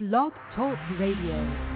Blog Talk Radio.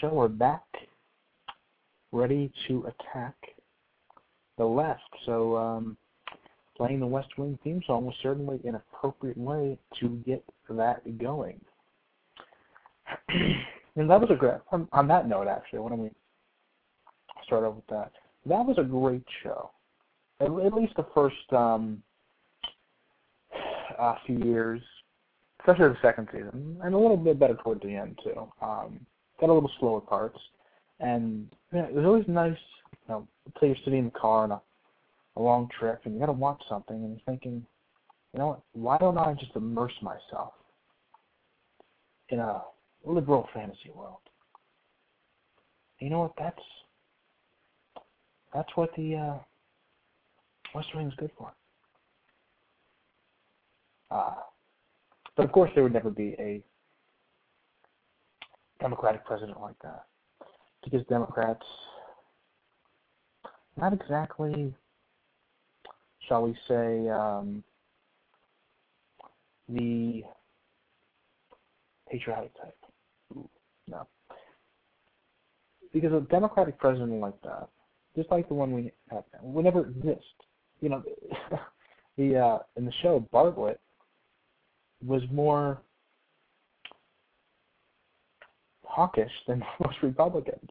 Show. We're back, ready to attack the left. So, um, playing the West Wing theme song was certainly an appropriate way to get that going. and that was a great. On, on that note, actually, why don't we start off with that? That was a great show. At, at least the first um, uh, few years especially the second season, and a little bit better toward the end too. Um, got a little slower parts, and you know, it was always nice. You know, say you're sitting in the car on a, a long trip, and you got to watch something, and you're thinking, you know what? Why don't I just immerse myself in a liberal fantasy world? You know what? That's that's what the uh, West Wing is good for. Uh, but of course, there would never be a Democratic president like that. Because Democrats, not exactly, shall we say, um, the patriotic type. No. Because a Democratic president like that, just like the one we have now, never exist. You know, the uh, in the show Bartlet was more hawkish than most Republicans.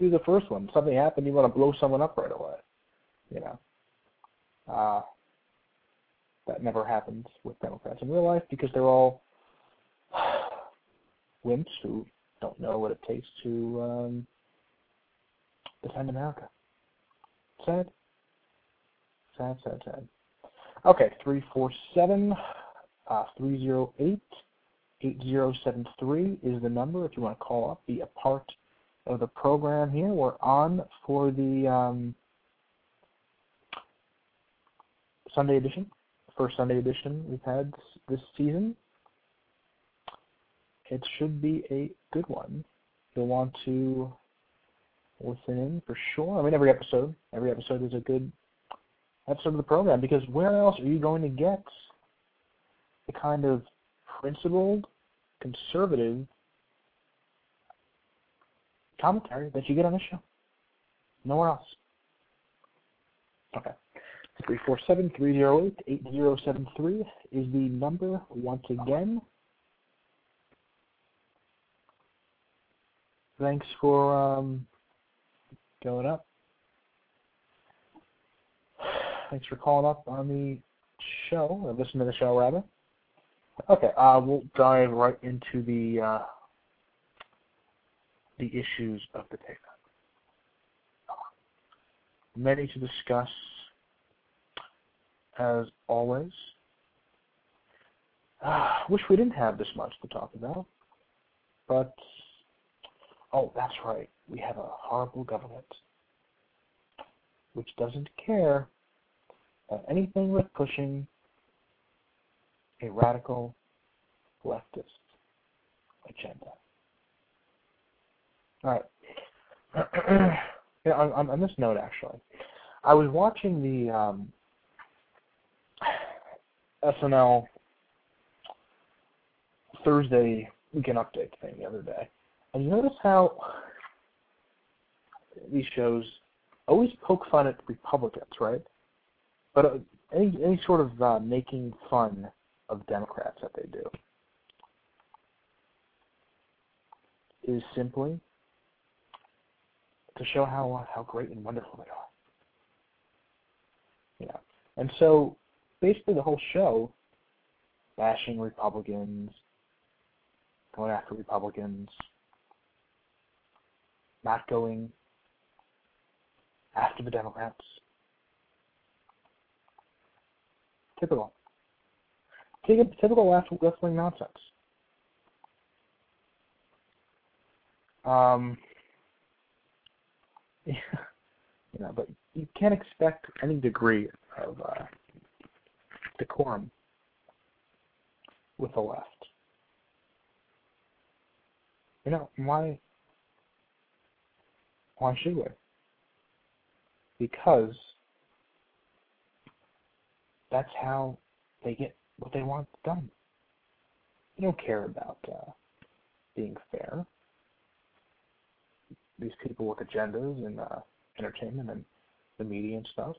Was the first one. Something happened, you want to blow someone up right away. You know, uh, that never happens with Democrats in real life because they're all wimps who don't know what it takes to um, defend America. Sad. Sad, sad, sad. Okay, three, four, seven. Uh, 308 8073 is the number if you want to call up, be a part of the program here. We're on for the um, Sunday edition, first Sunday edition we've had this season. It should be a good one. You'll want to listen in for sure. I mean, every episode, every episode is a good episode of the program because where else are you going to get the kind of principled, conservative commentary that you get on this show. Nowhere else. Okay. 347-308-8073 is the number once again. Thanks for um, going up. Thanks for calling up on the show, or listening to the show rather. Okay, uh, we'll dive right into the uh, the issues of the day. Many to discuss, as always. Uh, wish we didn't have this much to talk about, but oh, that's right. We have a horrible government which doesn't care about anything with pushing a radical leftist agenda. All right. yeah, on, on, this note, actually, I was watching the um, SNL Thursday weekend update thing the other day, and you notice how these shows always poke fun at Republicans, right? But uh, any any sort of uh, making fun of Democrats that they do is simply to show how how great and wonderful they are. You know, and so basically the whole show, bashing Republicans, going after Republicans, not going after the Democrats. Typical. Typical left-wing nonsense. Um, yeah, you know, but you can't expect any degree of uh, decorum with the left. You know, why why should we? Because that's how they get what they want done. They don't care about uh, being fair. These people with agendas and uh, entertainment and the media and stuff.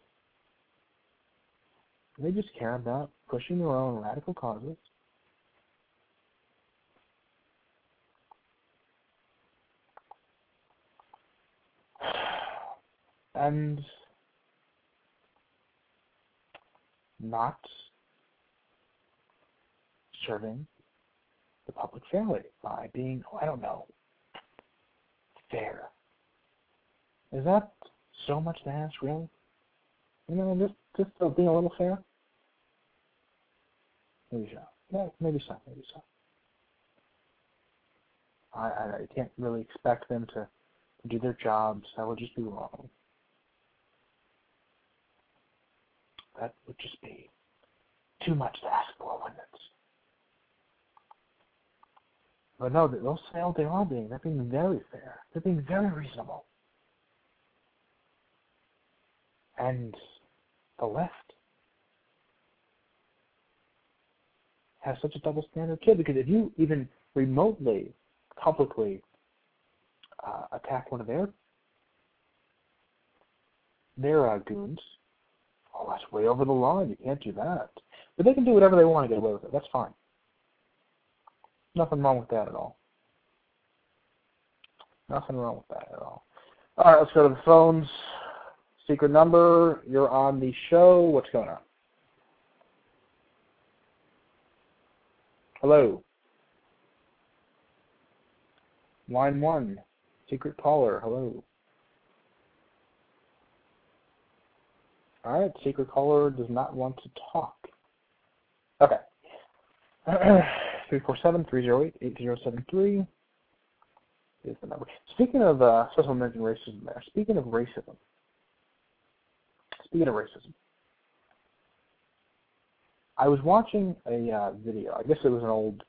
They just care about pushing their own radical causes. And not serving the public fairly by being, oh, I don't know, fair. Is that so much to ask, really? You know, just just uh, being a little fair. Maybe so. Yeah, maybe so. Maybe so. I, I, I can't really expect them to do their jobs. That would just be wrong. That would just be too much to ask for, wouldn't it? But no, those sales they are being. They're being very fair. They're being very reasonable. And the left has such a double standard too, because if you even remotely, publicly uh, attack one of their their uh, goons, oh, that's way over the line. You can't do that. But they can do whatever they want to get away with it. That's fine. Nothing wrong with that at all. Nothing wrong with that at all. All right, let's go to the phones. Secret number, you're on the show. What's going on? Hello. Line one, secret caller. Hello. All right, secret caller does not want to talk. Okay. 347-308-8073 is the number. Speaking of, uh, special mention racism there, speaking of racism, speaking of racism, I was watching a uh, video, I guess it was an old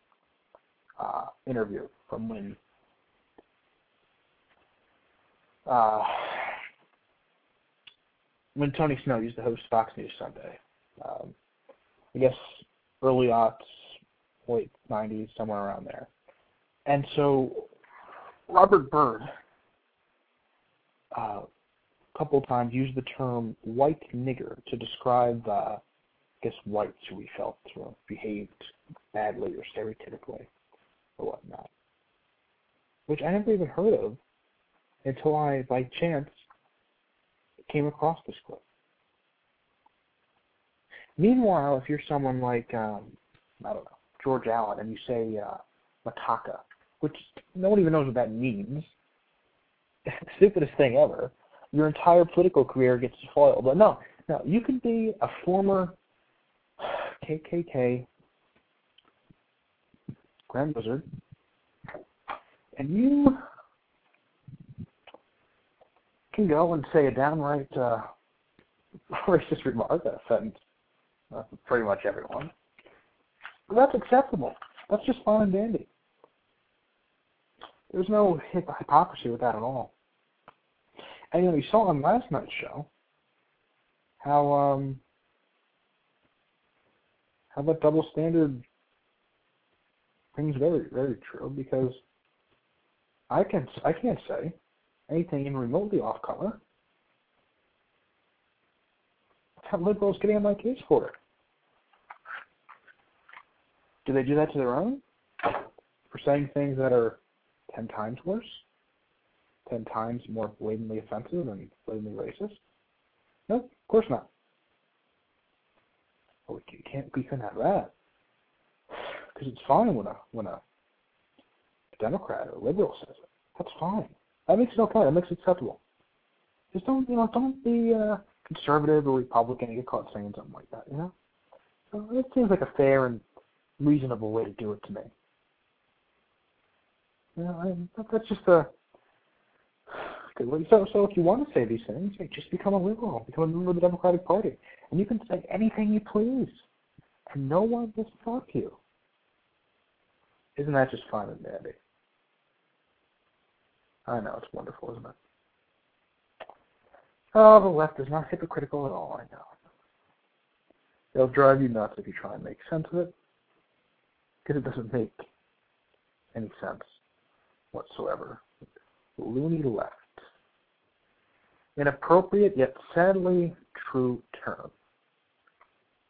uh, interview from when uh, when Tony Snow used to host Fox News Sunday. Um, I guess early aughts, late 90s, somewhere around there. And so Robert Byrd uh, a couple times used the term white nigger to describe, uh, I guess, whites who he felt behaved badly or stereotypically or whatnot, which I never even heard of until I, by chance, came across this clip. Meanwhile, if you're someone like, um, I don't know, George Allen, and you say uh, macaca, which no one even knows what that means, stupidest thing ever, your entire political career gets foiled. But no, no, you can be a former KKK Grand Wizard, and you can go and say a downright uh, racist remark that offends uh, pretty much everyone. But that's acceptable. That's just fine and dandy. There's no hypocrisy with that at all. And you know, you saw on last night's show how um how that double standard rings very, very true because I can I can't say anything even remotely off color. Have liberals getting on my case for it. Do they do that to their own? For saying things that are ten times worse? Ten times more blatantly offensive and blatantly racist? No, of course not. Well, we can't, you can't have that because it's fine when a when a Democrat or liberal says it. That's fine. That makes it okay. That makes it acceptable. Just don't, you know, don't be uh, conservative or Republican and get caught saying something like that. You know, so it seems like a fair and reasonable way to do it to me. I, that's just a so, so if you want to say these things, just become a liberal, become a member of the Democratic Party, and you can say anything you please, and no one will stop you. Isn't that just fun and dandy? I know it's wonderful, isn't it? Oh, the left is not hypocritical at all. I know. They'll drive you nuts if you try and make sense of it, because it doesn't make any sense whatsoever. Loony left an appropriate yet sadly true term.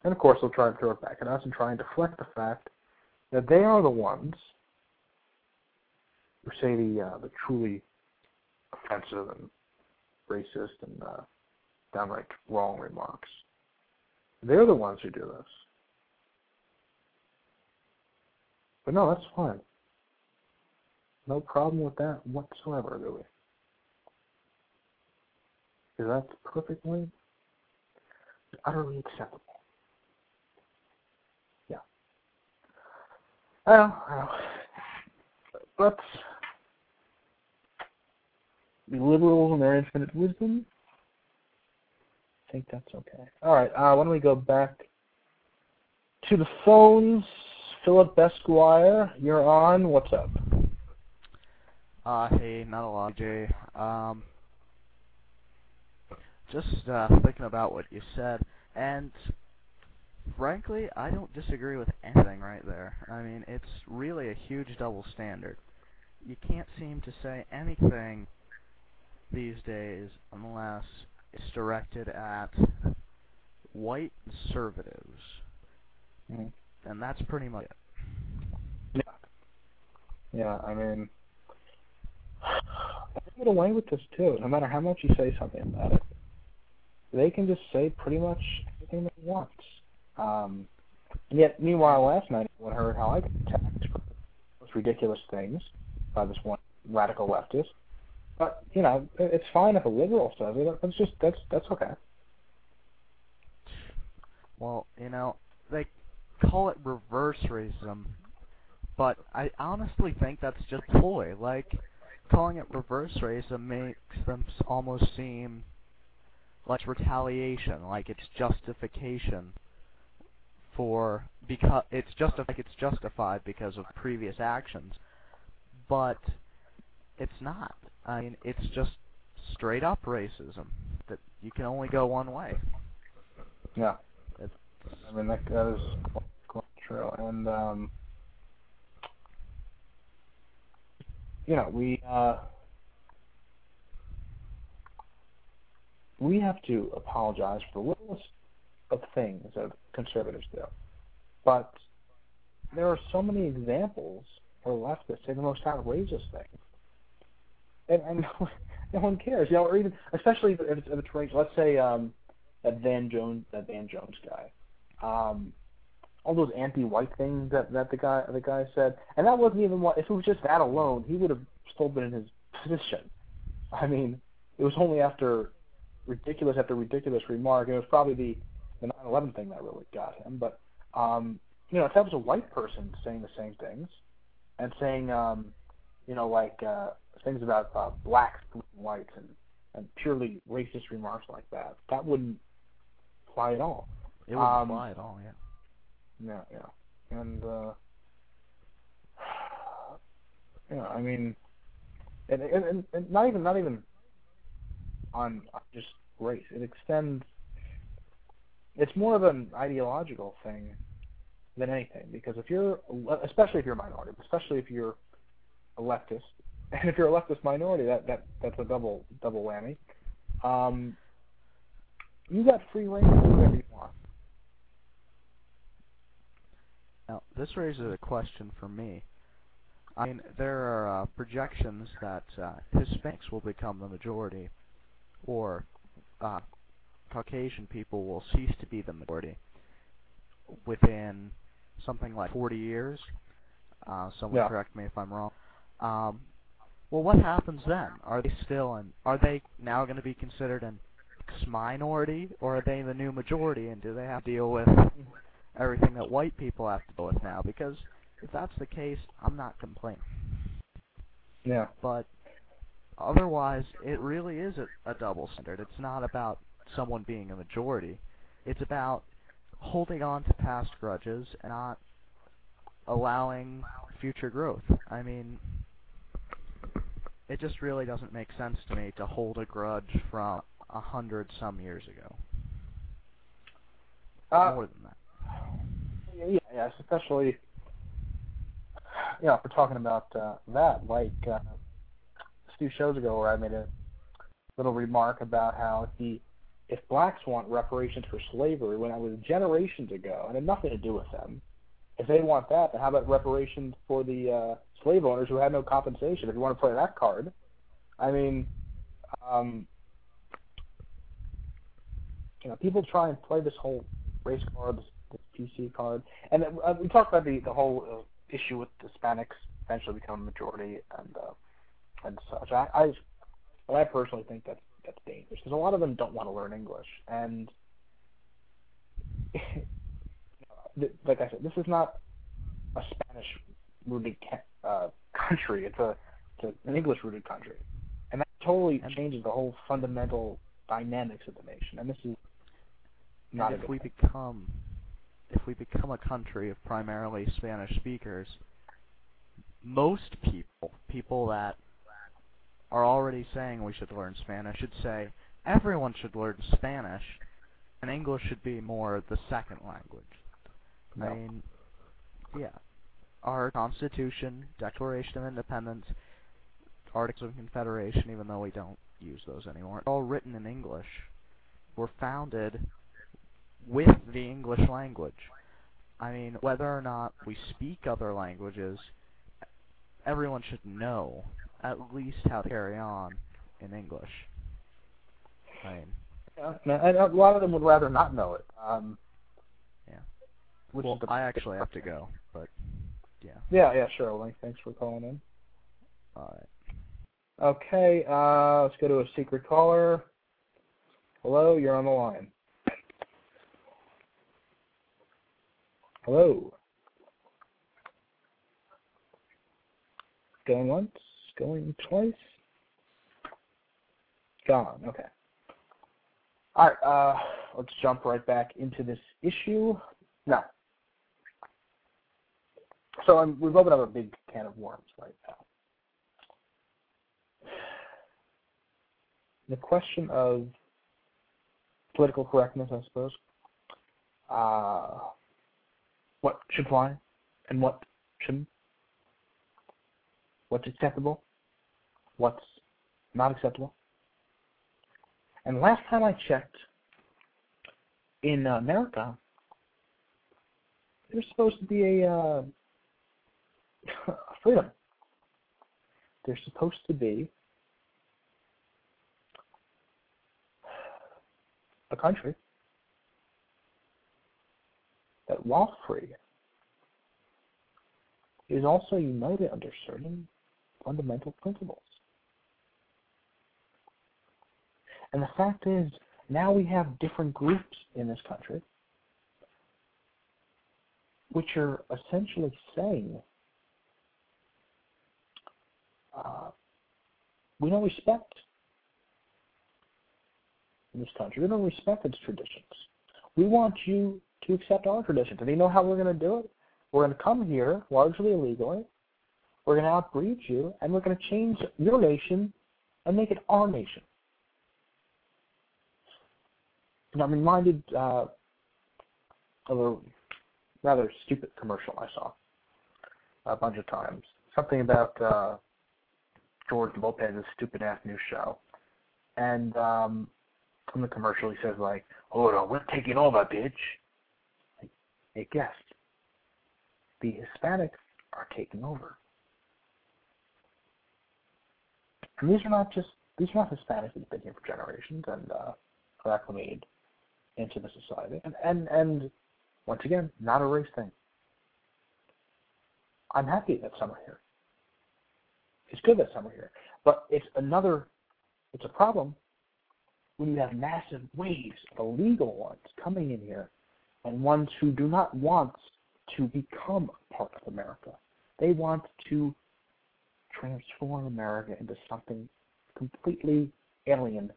And of course, they'll try and throw it back at us and try and deflect the fact that they are the ones who say the uh, the truly offensive and racist and uh, downright wrong remarks. They're the ones who do this. But no, that's fine. No problem with that whatsoever, really because that's perfectly, utterly acceptable. Yeah. Well, well let's be liberals in their infinite wisdom. I think that's okay. All right. Uh, why don't we go back to the phones? Philip Esquire, you're on. What's up? Uh, hey, not a lot, Jay. Um, just uh, thinking about what you said, and frankly, I don't disagree with anything right there. I mean, it's really a huge double standard. You can't seem to say anything these days unless it's directed at white conservatives. Mm-hmm. And that's pretty much it. Yeah. Yeah, I mean, they get away with this too, no matter how much you say something about it they can just say pretty much anything they want. Um, and yet, meanwhile, last night I heard how I got attacked for most ridiculous things by this one radical leftist. But you know, it's fine if a liberal says it. That's just that's that's okay. Well, you know, call it reverse racism, but I honestly think that's just ploy. Like calling it reverse racism makes them almost seem like retaliation, like it's justification for because it's just like it's justified because of previous actions, but it's not. I mean, it's just straight up racism that you can only go one way. Yeah. It's, I mean that, that is true, and um, you know we. Uh, we have to apologize for the littlest of things that conservatives do. But there are so many examples where leftists say the most outrageous things. And, and no, one cares, you know, or even especially if it's, if it's. Let's say um, that Van Jones, that Van Jones guy, um, all those anti-white things that that the guy the guy said, and that wasn't even what. If it was just that alone, he would have still been in his position. I mean, it was only after ridiculous after ridiculous remark. It was probably the the 9/11 thing that really got him. But um, you know, if that was a white person saying the same things and saying, um, you know, like uh, things about uh, blacks and whites and and purely racist remarks like that, that wouldn't fly at all. It wouldn't um, fly at all, yeah. Yeah, yeah, and uh, yeah, I mean, and, and and not even not even on just race. It extends. It's more of an ideological thing than anything because if you're, especially if you're a minority, especially if you're a leftist, and if you're a leftist minority, that that that's a double double whammy. Um, you got free reign to do whatever you want. Now, this raises a question for me. I mean, there are uh, projections that uh, Hispanics will become the majority or uh, Caucasian people will cease to be the majority. within something like 40 years. Uh, someone Yeah. correct me if I'm wrong. Um, well, what happens then? Are they still an? Are they now going to be considered an minority, or are they the new majority? And do they have to deal with everything that white people have to deal with now? Because if that's the case, I'm not complaining. Yeah. But otherwise, it really is a, a double standard. It's not about someone being a majority. It's about holding on to past grudges and not allowing future growth. I mean, it just really doesn't make sense to me to hold a grudge from a hundred some years ago. Uh, More than that. Yeah, yes, especially you know, if we're talking about uh, that, like uh, a few shows ago, where I made a little remark about how if the if blacks want reparations for slavery, when it was generations ago, and had nothing to do with them, if they want that, then how about reparations for the uh, slave owners who had no compensation? If you want to play that card, I mean, um, you know, people try and play this whole race card, this, PC card, and uh, we talked about the the whole uh, issue with Hispanics eventually becoming a majority and uh, and such. I, I well, I personally think that's that's dangerous because a lot of them don't want to learn English, and like I said, this is not a Spanish-rooted uh, country. It's a it's an English-rooted country, and that totally changes the whole fundamental dynamics of the nation. And this is not and if we thing. become if we become a country of primarily Spanish speakers, most people, people that are already saying we should learn Spanish, should say everyone should learn Spanish, and English should be more the second language. I mean, yeah, our Constitution, Declaration of Independence, Articles of Confederation, even though we don't use those anymore, all written in English, were founded with the English language. I mean, whether or not we speak other languages, everyone should know at least how to carry on in English. I mean, Yeah, and a lot of them would rather not know it. Um, Yeah. Which well, is the, I actually have to go, but yeah. Yeah, yeah, sure. Thanks for calling in. All right. Okay, uh, let's go to a secret caller. Hello, you're on the line. Hello. Going once, going twice. Gone. Okay. All right. Uh, let's jump right back into this issue. Now, so um, we've opened up a big can of worms right now. The question of political correctness, I suppose. Uh, what should fly and what shouldn't? What's acceptable? What's not acceptable? And last time I checked, in America, there's supposed to be a uh, freedom. There's supposed to be a country that, while free, is also united under certain fundamental principles. And the fact is, now we have different groups in this country which are essentially saying uh, we don't respect this country. We don't respect its traditions. We want you to accept our traditions. And they know how we're going to do it? We're going to come here largely illegally. We're going to outbreed you, and we're going to change your nation and make it our nation. And I'm reminded uh, of a rather stupid commercial I saw a bunch of times. Something about uh, George Lopez's stupid ass new show. And um, in the commercial, he says like, "Hold on, we're taking over, bitch." Hey, guest. the Hispanics are taking over. And these are not just these are not Hispanics that've been here for generations and uh, are acclimated into the society. And and and Once again, not a race thing. I'm happy that some are here. It's good that some are here. But it's another, it's a problem when you have massive waves of illegal ones coming in here and ones who do not want to become part of America. They want to transform America into something completely alien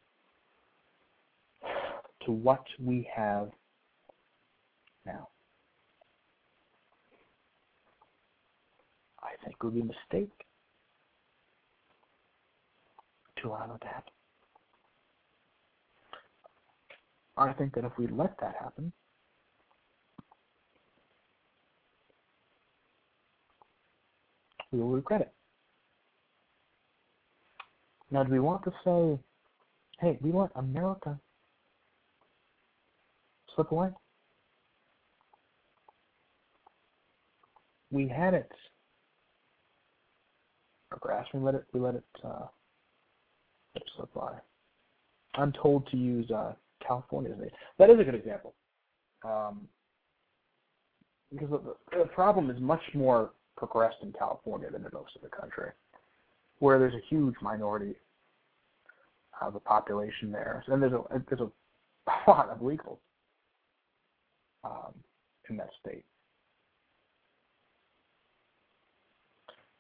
to what we have now. I think it would be a mistake to allow that. I think that if we let that happen, we will regret it. Now, do we want to say, hey, we let America slip away? We had it. Our grass, we let it, we let it, uh, let it slip by. I'm told to use uh, California as that is a good example. Um, because the, the problem is much more progressed in California than in most of the country, where there's a huge minority of the population there, and there's a there's a lot of legals um, in that state.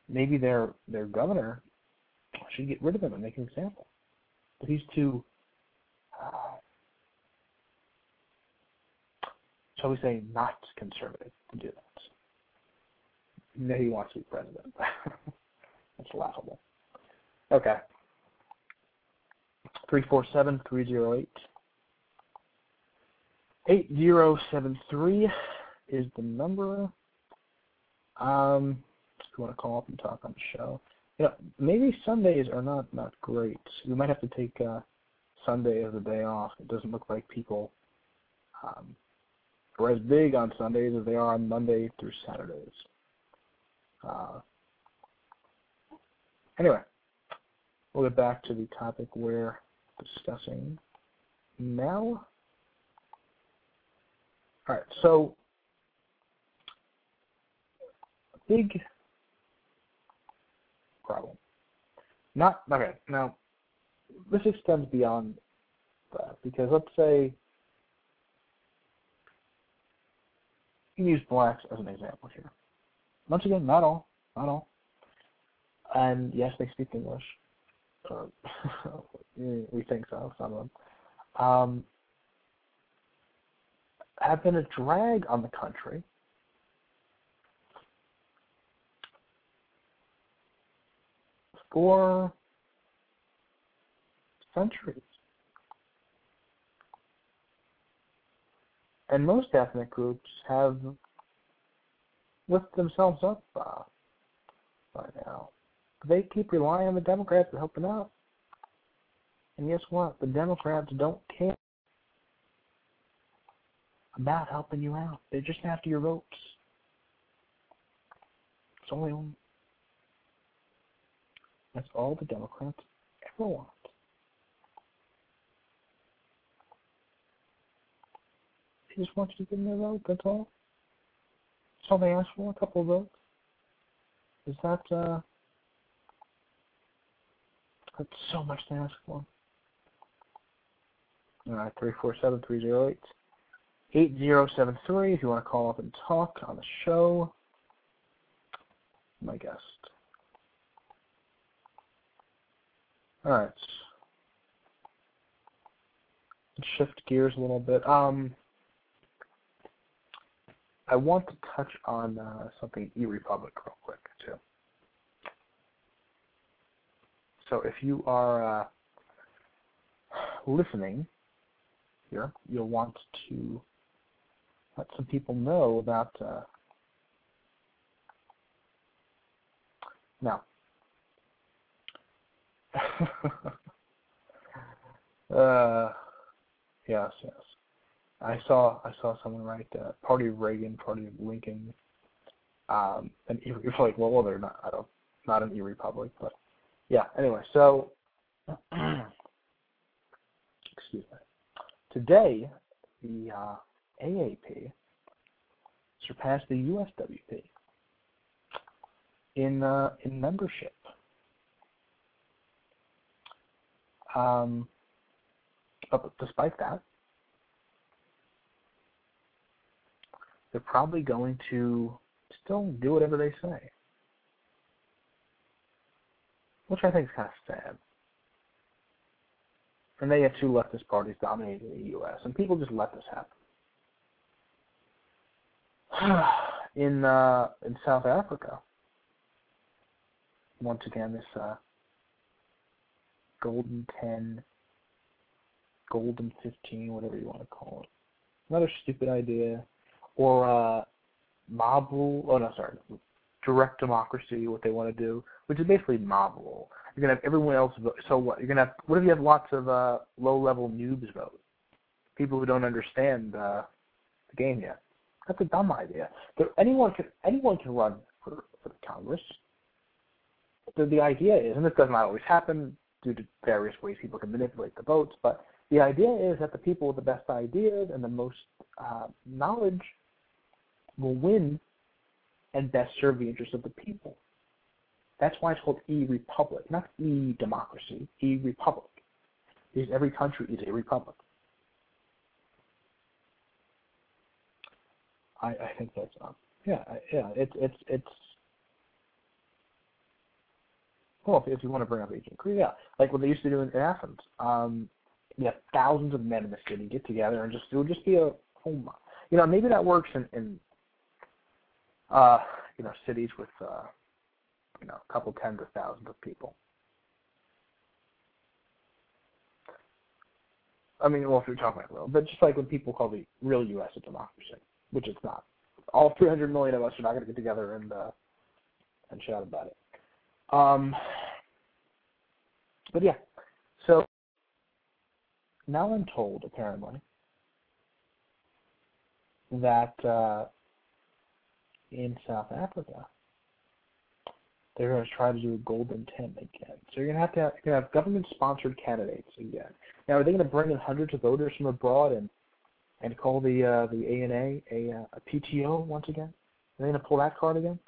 Maybe their their governor should get rid of him and make an example. But he's too uh, shall we say, not conservative to do that. No, he wants to be president. That's laughable. Okay. 347 308 8073 is the number. Um, if you want to call up and talk on the show. You know, maybe Sundays are not, not great. We might have to take uh, Sunday as a day off. It doesn't look like people um, are as big on Sundays as they are on Monday through Saturdays. Uh, anyway, we'll get back to the topic we're discussing now. All right, so big problem. Not okay. Now, this extends beyond that because let's say you use blacks as an example here. Once again, not all, not all. And yes, they speak English. Uh, we think so, some of them. Um, have been a drag on the country. For centuries. and most ethnic groups have lifted themselves up uh, by now. They keep relying on the Democrats to help them out. And guess what? The Democrats don't care about helping you out. They're just after your votes. It's only one. That's all the Democrats ever want. They just want you to give them a vote, that's all. All they ask for, a couple of votes. Is that, uh, that's so much to ask for. Alright, 347 8073 if you want to call up and talk on the show. My guest. Alright. Shift gears a little bit. Um, I want to touch on uh, something eRepublik real quick too. So if you are uh, listening here, you'll want to let some people know about. Uh, now, uh, yes, yes. I saw I saw someone write Party of Reagan, Party of Lincoln, um, and you're like, well, well, they're not. I don't, not an e-republic, but yeah. Anyway, so excuse me. Today, the uh, AAP surpassed the USWP in uh, in membership. Um, but despite that, they're probably going to still do whatever they say, which I think is kind of sad. And they have two leftist parties dominating the U.S., and people just let this happen. in uh, in South Africa, once again, this uh, golden ten, golden fifteen, whatever you want to call it, another stupid idea, or uh, mob rule. Oh no, sorry, direct democracy. What they want to do, which is basically mob rule. You're gonna have everyone else vote. So what? You're gonna have. What if you have lots of uh, low-level noobs vote? People who don't understand uh, the game yet. That's a dumb idea. But anyone can anyone can run for, for Congress. The, the idea is, and this does not always happen due to various ways people can manipulate the votes, but the idea is that the people with the best ideas and the most uh, knowledge will win and best serve the interests of the people. That's why it's called e-republic, not e-democracy, e-republic. Because every country is a republic. I, I think that's uh, yeah yeah it's it's it's well if, if you want to bring up ancient Greece yeah like what they used to do in Athens um yeah thousands of men in the city get together and just it would just be a home you know maybe that works in in uh you know cities with uh you know a couple tens of thousands of people I mean, well, if you're talking about real, but just like when people call the real U.S. a democracy, which it's not. All 300 million of us are not going to get together and uh, and shout about it. Um, but yeah, so now I'm told apparently that uh, in South Africa they're going to try to do a golden ten again. So you're going to have to have, you're going to have government-sponsored candidates again. Now, are they going to bring in hundreds of voters from abroad and and call the uh, the ANA a, uh, a PTO once again? Are they going to pull that card again?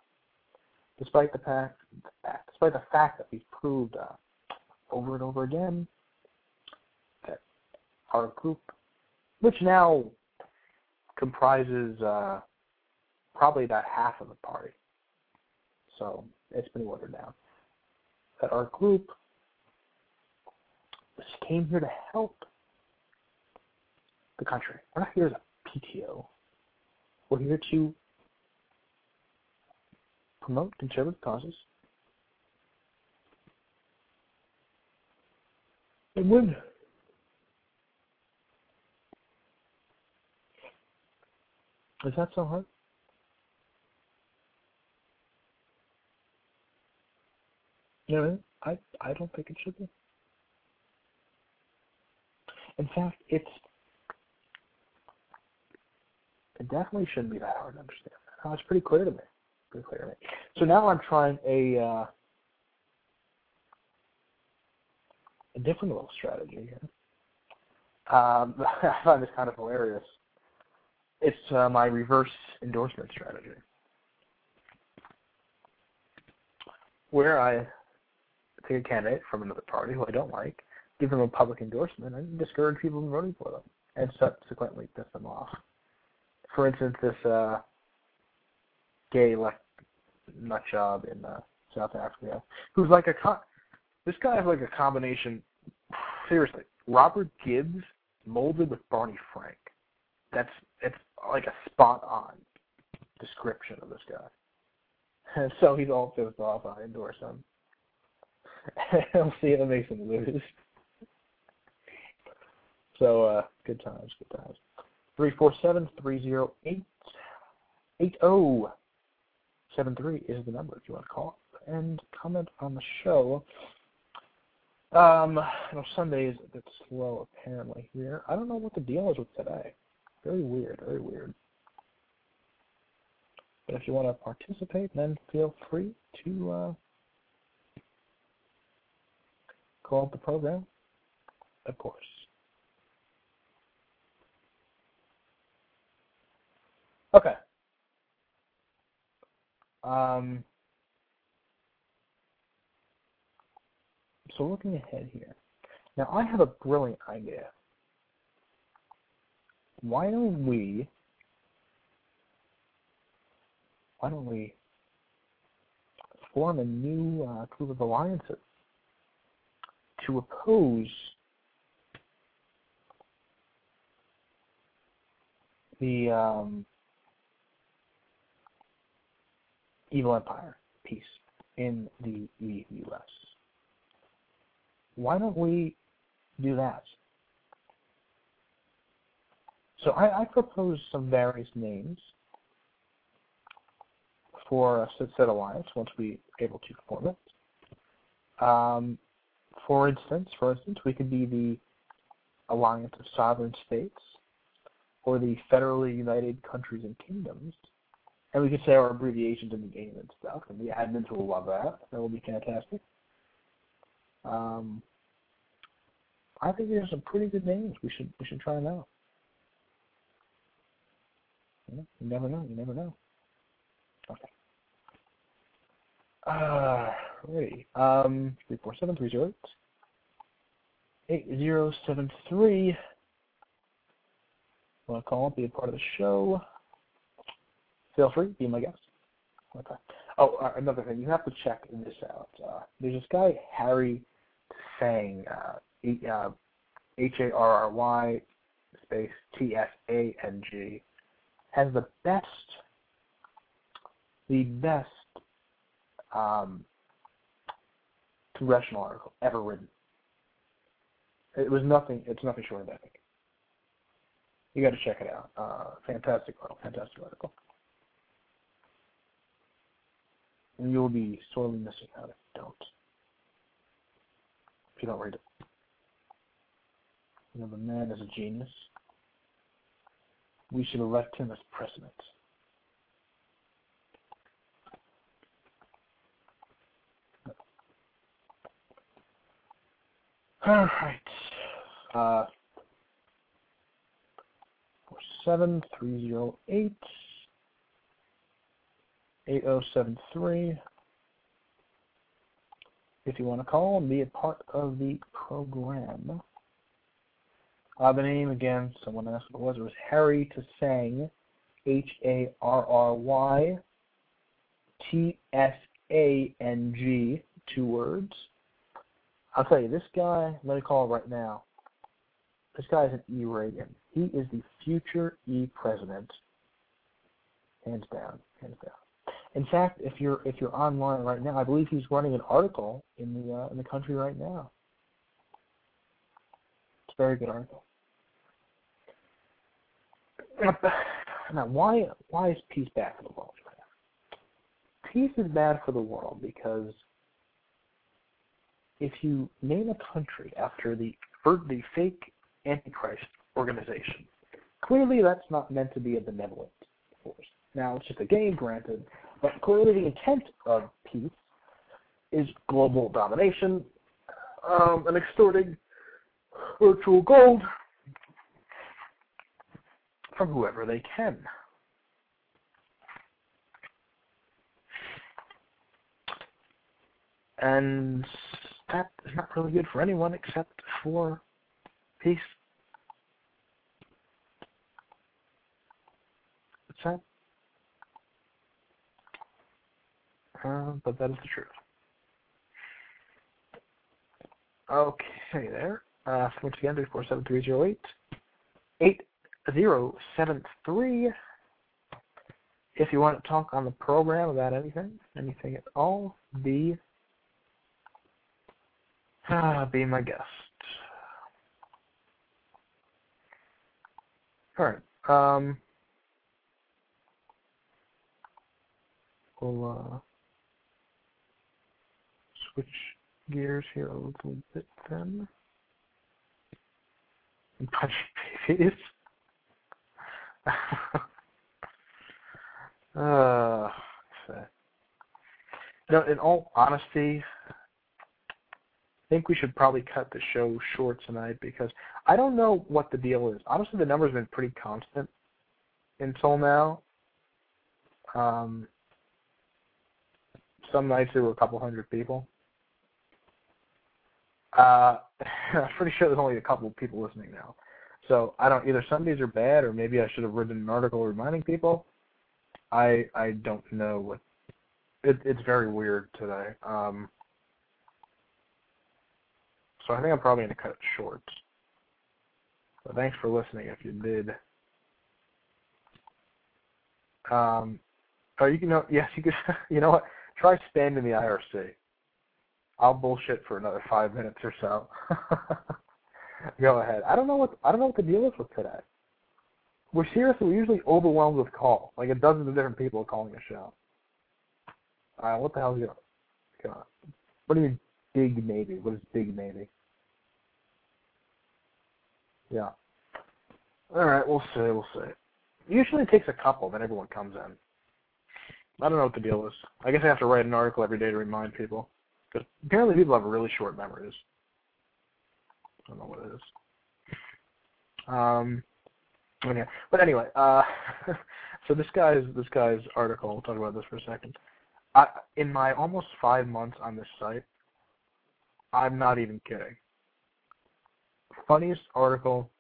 Despite the fact, despite the fact that we've proved uh, over and over again that our group, which now comprises uh, probably about half of the party, so it's been watered down, that our group came here to help the country. We're not here as a PTO. We're here to promote conservative causes and win. Is that so hard? Know, I I don't think it should be. In fact, it's it definitely shouldn't be that hard to understand. That was pretty clear to me. Pretty clear to me. So now I'm trying a uh, a different little strategy here. Um, I find this kind of hilarious. It's uh, my reverse endorsement strategy, where I take a candidate from another party who I don't like, give them a public endorsement, and discourage people from voting for them, and subsequently piss them off for instance, this uh, gay like nut job in uh, South Africa, who's like a co- this guy is like a combination. Seriously, Robert Gibbs molded with Barney Frank. That's it's like a spot on description of this guy. And so he's all pissed off. I endorse him. we'll see if it makes him lose. So uh, good times, good times. 347-308-8073 is the number if you want to call and comment on the show. Um, you know, Sunday is a bit slow apparently here. I don't know what the deal is with today. Very weird, very weird. But if you want to participate, then feel free to uh, call up the program, of course. Okay. Um, so looking ahead here. Now I have a brilliant idea. Why don't we why don't we form a new uh, group of alliances to oppose the um, evil empire peace in the, U.S. Why don't we do that? So I, I propose some various names for a set alliance once we are able to form it. Um, for instance, for instance, we could be the Alliance of Sovereign States or the Federally United Countries and Kingdoms. And we could say our abbreviations in the game and stuff, and the admins will love that. That will be fantastic. Um, I think there's some pretty good names. We should we should try them out. You never know. You never know. Okay. Uh, ready. Um, three four seven three zero eight eight zero seven three. Want to call up, be a part of the show? Feel free, be my guest. Okay. Oh, uh, another thing, you have to check this out. Uh, there's this guy Harry Tsang, uh, uh, H A R R Y space T S A N G, has the best, the best um, congressional article ever written. It was nothing. It's nothing short of epic. You got to check it out. Uh, fantastic article. Fantastic article. And you'll be sorely missing out if you don't. If you don't read it. You know, the man is a genius. We should elect him as president. All right. Uh, four seven three zero eight eight zero seven three. If you want to call and be a part of the program. Uh, the name again, someone asked what it was. It was Harry Tsang, H A R R Y T S A N G, two words. I'll tell you, this guy, let me call him right now. This guy is an E. Reagan. He is the future E president. Hands down, hands down. In fact, if you're if you're online right now, I believe he's running an article in the uh, in the country right now. It's a very good article. Now, why why is peace bad for the world? Peace is bad for the world because if you name a country after the the fake Antichrist organization, clearly that's not meant to be a benevolent force. Now it's just a game, granted, but clearly the intent of peace is global domination um, and extorting virtual gold from whoever they can. And that is not really good for anyone except for peace. What's that? Uh, but that is the truth. Okay, there. Uh, once again, three four seven three zero eight eight zero seven three. If you want to talk on the program about anything, anything at all, be Ah, be my guest. All right. Um, we'll uh, switch gears here a little bit then. Punch babies. uh, no, in all honesty, think we should probably cut the show short tonight because I don't know what the deal is. Honestly, the number's been pretty constant until now. Um, some nights there were a couple hundred people. Uh, I'm pretty sure there's only a couple people listening now. So I don't either some days are bad or maybe I should have written an article reminding people. I I don't know what it, it's very weird today. Um, so I think I'm probably gonna cut it short. So thanks for listening if you did. Um, oh, you can know yes you could you know what try spamming the IRC. I'll bullshit for another five minutes or so. Go ahead. I don't know what I don't know what the deal is with today. We're seriously we're usually overwhelmed with calls. Like a dozen of different people are calling a show. Alright, what the hell is going on? What do you mean big maybe? What is big maybe? Yeah. Alright, we'll see, we'll see. Usually it takes a couple, then everyone comes in. I don't know what the deal is. I guess I have to write an article every day to remind people. Because apparently people have really short memories. I don't know what it is. Um, okay. But anyway, uh, so this guy's this guy's article. We'll talk about this for a second. I, in my almost five months on this site, I'm not even kidding. Funniest article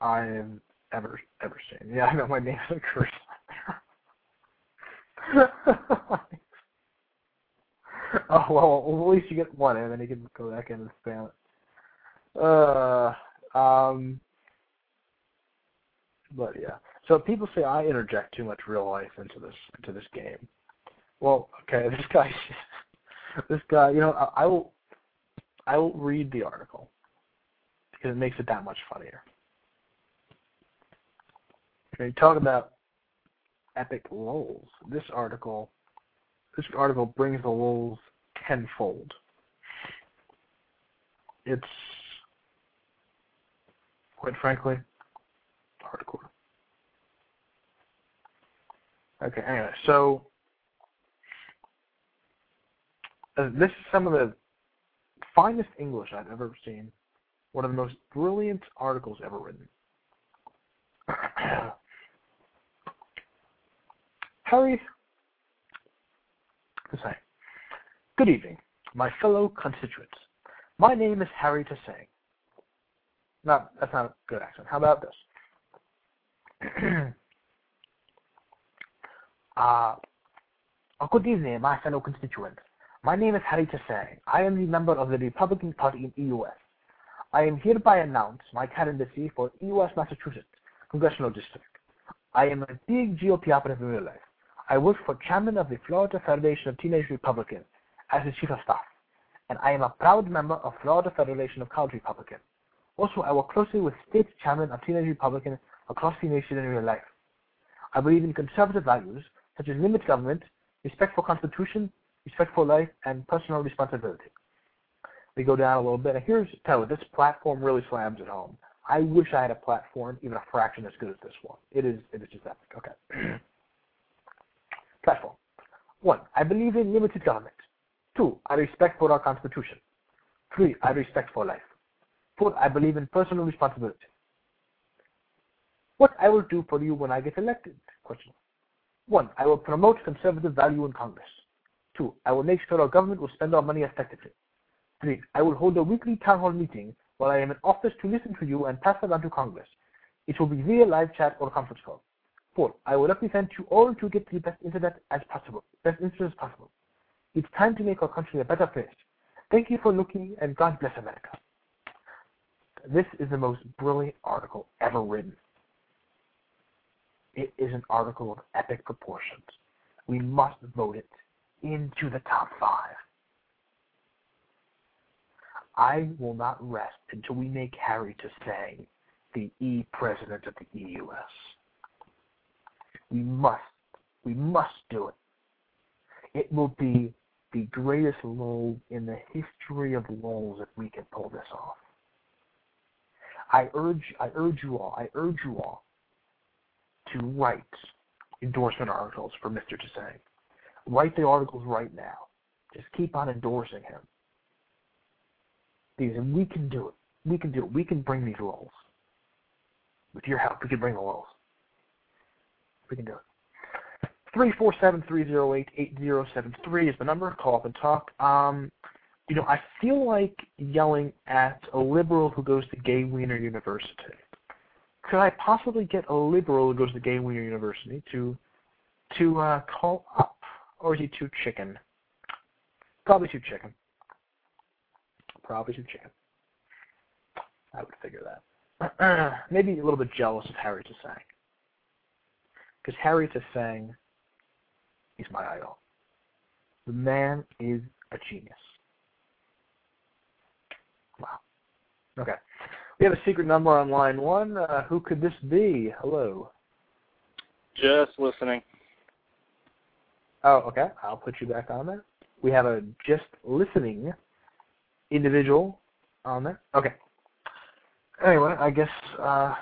I've ever ever seen. Yeah, I know my name is Chris. oh well, at least you get one, and then you can go back in and spam it. Uh, um, but yeah. So people say I interject too much real life into this into this game. Well, okay, this guy, this guy, you know, I, I will, I will read the article because it makes it that much funnier. Okay, talk about epic lulls. This article this article brings the lulls tenfold. It's quite frankly hardcore. Okay, anyway, so uh, this is some of the finest English I've ever seen. One of the most brilliant articles ever written. Harry say, Good evening, my fellow constituents. My name is Harry Tassang. No, that's not a good accent. How about this? uh, good evening, my fellow constituents. My name is Harry Tassang. I am the member of the Republican Party in EUS. I am hereby announce my candidacy for EUS Massachusetts Congressional District. I am a big GOP operative in real life. I work for chairman of the Florida Federation of Teenage Republicans as his chief of staff, and I am a proud member of Florida Federation of College Republicans. Also, I work closely with state chairman of Teenage Republicans across the nation in real life. I believe in conservative values such as limited government, respect for Constitution, respect for life, and personal responsibility. We go down a little bit, and here's tell you, this platform really slams it home. I wish I had a platform even a fraction as good as this one. It is it is just epic. Okay. platform. One, I believe in limited government. Two, I respect for our constitution. Three, I respect for life. Four, I believe in personal responsibility. What I will do for you when I get elected? Question. One, I will promote conservative value in Congress. Two, I will make sure our government will spend our money effectively. Three, I will hold a weekly town hall meeting while I am in office to listen to you and pass it on to Congress. It will be via live chat or conference call. Four, I will represent you all to get the best internet as possible, best internet as possible. It's time to make our country a better place. Thank you for looking, and God bless America. This is the most brilliant article ever written. It is an article of epic proportions. We must vote it into the top five. I will not rest until we make Harry Tassang the E president of the EUS. We must. We must do it. It will be the greatest lull in the history of lulls if we can pull this off. I urge, I urge you all, I urge you all to write endorsement articles for Mr. Tassang. Write the articles right now. Just keep on endorsing him. Because we can do it. We can do it. We can bring these lulls. With your help, we can bring the lulls. We can do it. Three four seven three zero eight eight zero seven three is the number. Call up and talk. Um, you know, I feel like yelling at a liberal who goes to Gay Wiener University. Could I possibly get a liberal who goes to Gay Wiener University to to uh, call up, or is he too chicken? Probably too chicken. Probably too chicken. I would figure that. Maybe a little bit jealous of Harry Tsang. Because Harry Tsang, he's my idol. The man is a genius. Wow. Okay. We have a secret number on line one. Uh, who could this be? Hello. Just listening. Oh, okay. I'll put you back on there. We have a just listening individual on there. Okay. Anyway, I guess uh,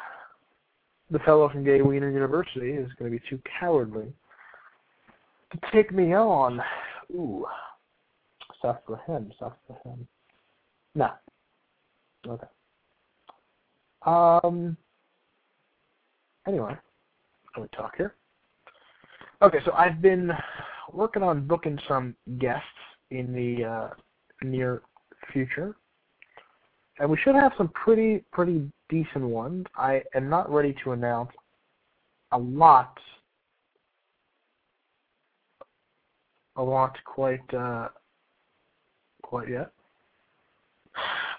the fellow from Gay Wiener University is going to be too cowardly to take me on. Ooh. Stuff for him. Stuff for him. No. Okay. Um. Anyway, let me talk here. Okay, so I've been working on booking some guests in the uh, near future, and we should have some pretty pretty decent ones. I am not ready to announce a lot, a lot quite uh, quite yet.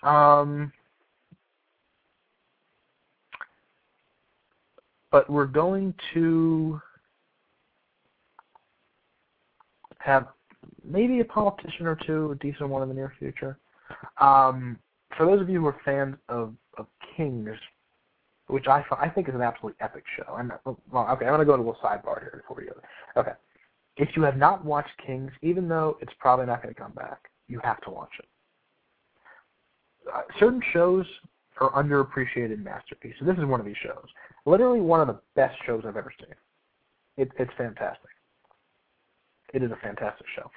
Um, but we're going to have maybe a politician or two, a decent one in the near future. Um, for those of you who are fans of, of Kings, which I I think is an absolutely epic show. And well, okay, I'm going to go to a little sidebar here before we go. Okay, if you have not watched Kings, even though it's probably not going to come back, you have to watch it. Uh, certain shows are underappreciated masterpieces. This is one of these shows. Literally one of the best shows I've ever seen. It, it's fantastic. It is a fantastic show.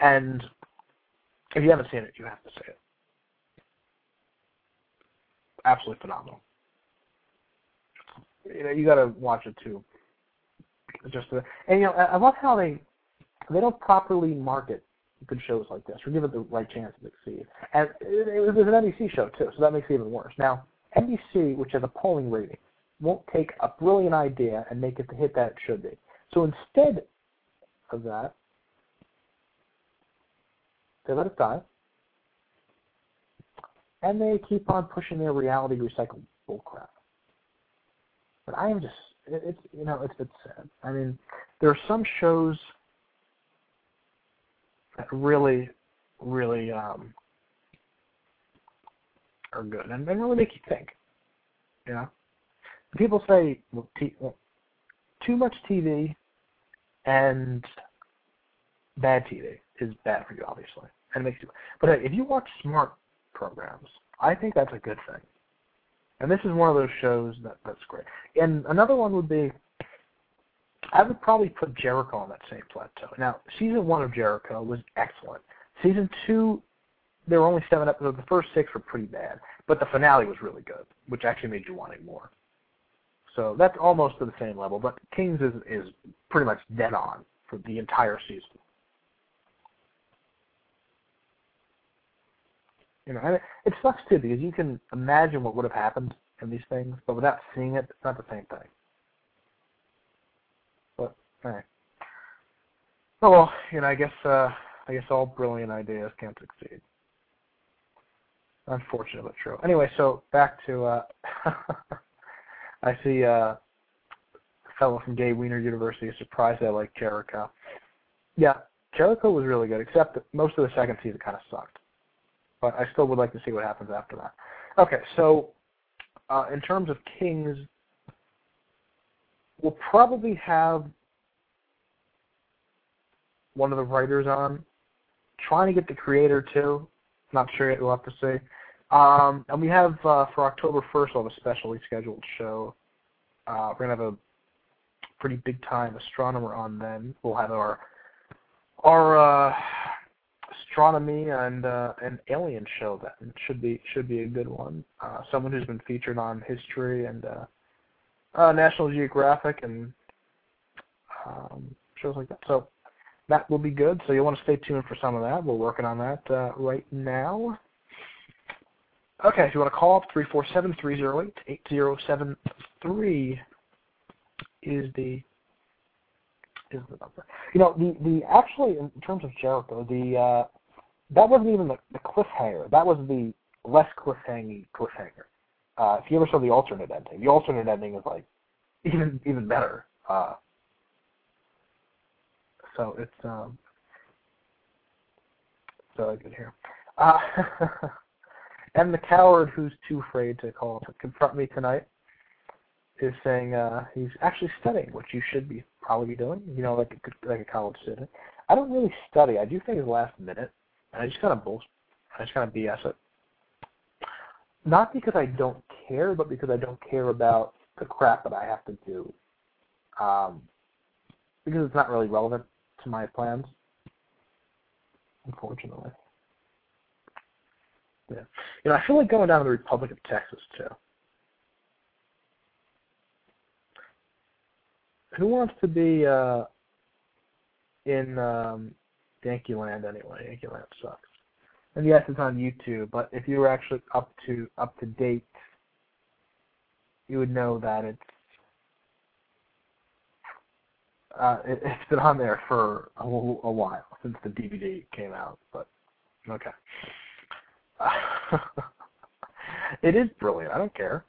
And if you haven't seen it, you have to see it. Absolutely phenomenal. You know, you got to watch it too. Just to, and you know, I love how they they don't properly market good shows like this or give it the right chance to succeed. And it, it was an NBC show too, so that makes it even worse. Now, NBC, which has a polling rating, won't take a brilliant idea and make it the hit that it should be. So instead of that, they let it die, and they keep on pushing their reality recycled bullcrap. But I am just, it's you know, it's it's sad. I mean, there are some shows that really, really um, are good and, and really make you think. You know, people say well, t- well, too much TV and bad TV is bad for you, obviously, and makes you. But hey, if you watch smart programs, I think that's a good thing. And this is one of those shows that that's great. And another one would be I would probably put Jericho on that same plateau. Now, season one of Jericho was excellent. Season two, there were only seven episodes. The first six were pretty bad, but the finale was really good, which actually made you want it more. So that's almost to the same level. But Kings is is pretty much dead on for the entire season. You know, and it, it sucks too because you can imagine what would have happened in these things, but without seeing it, it's not the same thing. Right. Oh well, you know, I guess uh I guess all brilliant ideas can't succeed. Unfortunate but true. Anyway, so back to uh I see uh a fellow from Gay Wiener University is surprised I like Jericho. Yeah, Jericho was really good, except that most of the second season kind of sucked. But I still would like to see what happens after that. Okay, so uh, in terms of Kings, we'll probably have one of the writers on. Trying to get the creator too. Not sure yet. We'll have to see. Um, and we have uh, for October 1st, we'll have a specially scheduled show. Uh, we're gonna have a pretty big time astronomer on then. We'll have our our uh, astronomy and uh, an alien show that should be should be a good one. Uh, someone who's been featured on History and uh, uh, National Geographic and um, shows like that. So that will be good. So you'll want to stay tuned for some of that. We're working on that uh, right now. Okay, if you want to call up, 347-308-8073 is the number. You know, the the actually in terms of Jericho, the uh, that wasn't even the, the cliffhanger. That was the less cliffhanging cliffhanger. Uh, if you ever saw the alternate ending, the alternate ending is like even even better. Uh, so it's um, so I could hear. Uh, and the coward who's too afraid to call to confront me tonight is saying uh, he's actually studying, which you should be probably be doing. You know, like a, like a college student. I don't really study. I do things last minute, and I just kind of bull. I just kind of BS it. Not because I don't care, but because I don't care about the crap that I have to do. Um, because it's not really relevant to my plans, unfortunately. Yeah. You know, I feel like going down to the Republic of Texas too. Who wants to be uh in um Yankee Land anyway? Yankee Land sucks. And yes, it's on YouTube, but if you were actually up to up to date, you would know that it's uh, it, has been on there for a, a while since the DVD came out. But okay, it is brilliant. I don't care.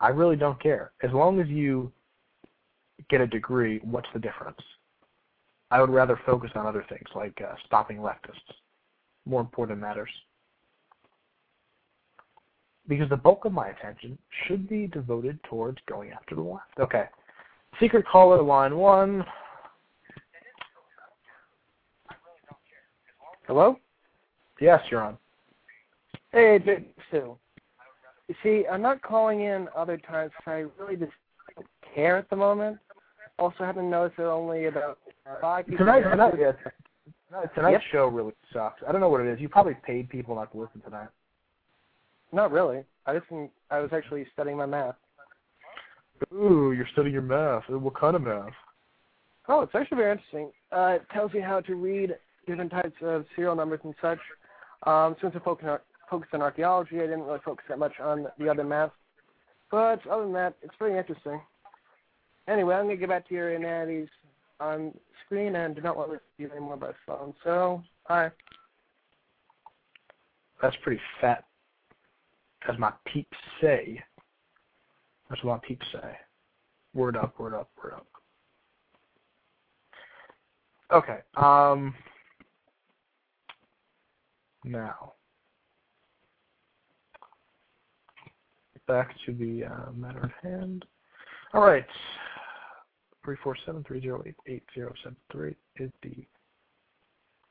I really don't care. As long as you get a degree, what's the difference? I would rather focus on other things like uh, stopping leftists. More important matters. Because the bulk of my attention should be devoted towards going after the left. Okay. Secret caller line one. Hello? Yes, you're on. Hey, Big Sue. You see, I'm not calling in other times because I really just don't care at the moment. Also, haven't noticed that only about five people. Tonight, tonight, yeah, tonight, tonight's Yep. show really sucks. I don't know what it is. You probably paid people not to listen tonight. Not really. I just I was actually studying my math. Ooh, you're studying your math. What kind of math? Oh, it's actually very interesting. Uh, it tells you how to read different types of serial numbers and such. Um, since I focused on, focused on archaeology, I didn't really focus that much on the other math. But other than that, it's pretty interesting. Anyway, I'm to get back to your inanities on screen and do not want to to you anymore by phone. So, hi. That's pretty fat. As my peeps say. That's what my peeps say. Word up, word up, word up. Okay. Um. Now. Back to the uh, matter at hand. All right. Three four seven three zero eight eight zero seven three is the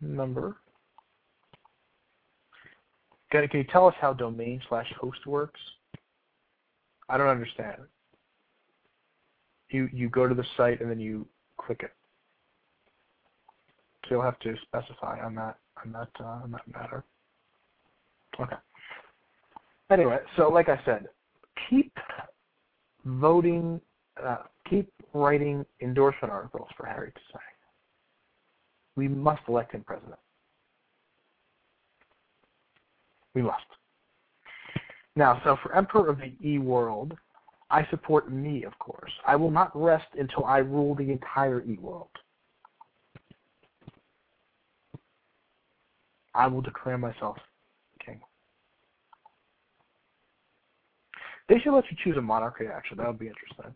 number. Can, can you tell us how domain slash host works? I don't understand. You you go to the site and then you click it. So you'll have to specify on that on that uh, on that matter. Okay. Anyway, so like I said, keep voting, uh, keep writing endorsement articles for Harry to sign. We must elect him president. We must. Now, so for Emperor of the E world, I support me, of course. I will not rest until I rule the entire E world. I will declare myself king. They should let you choose a monarchy, actually. That would be interesting.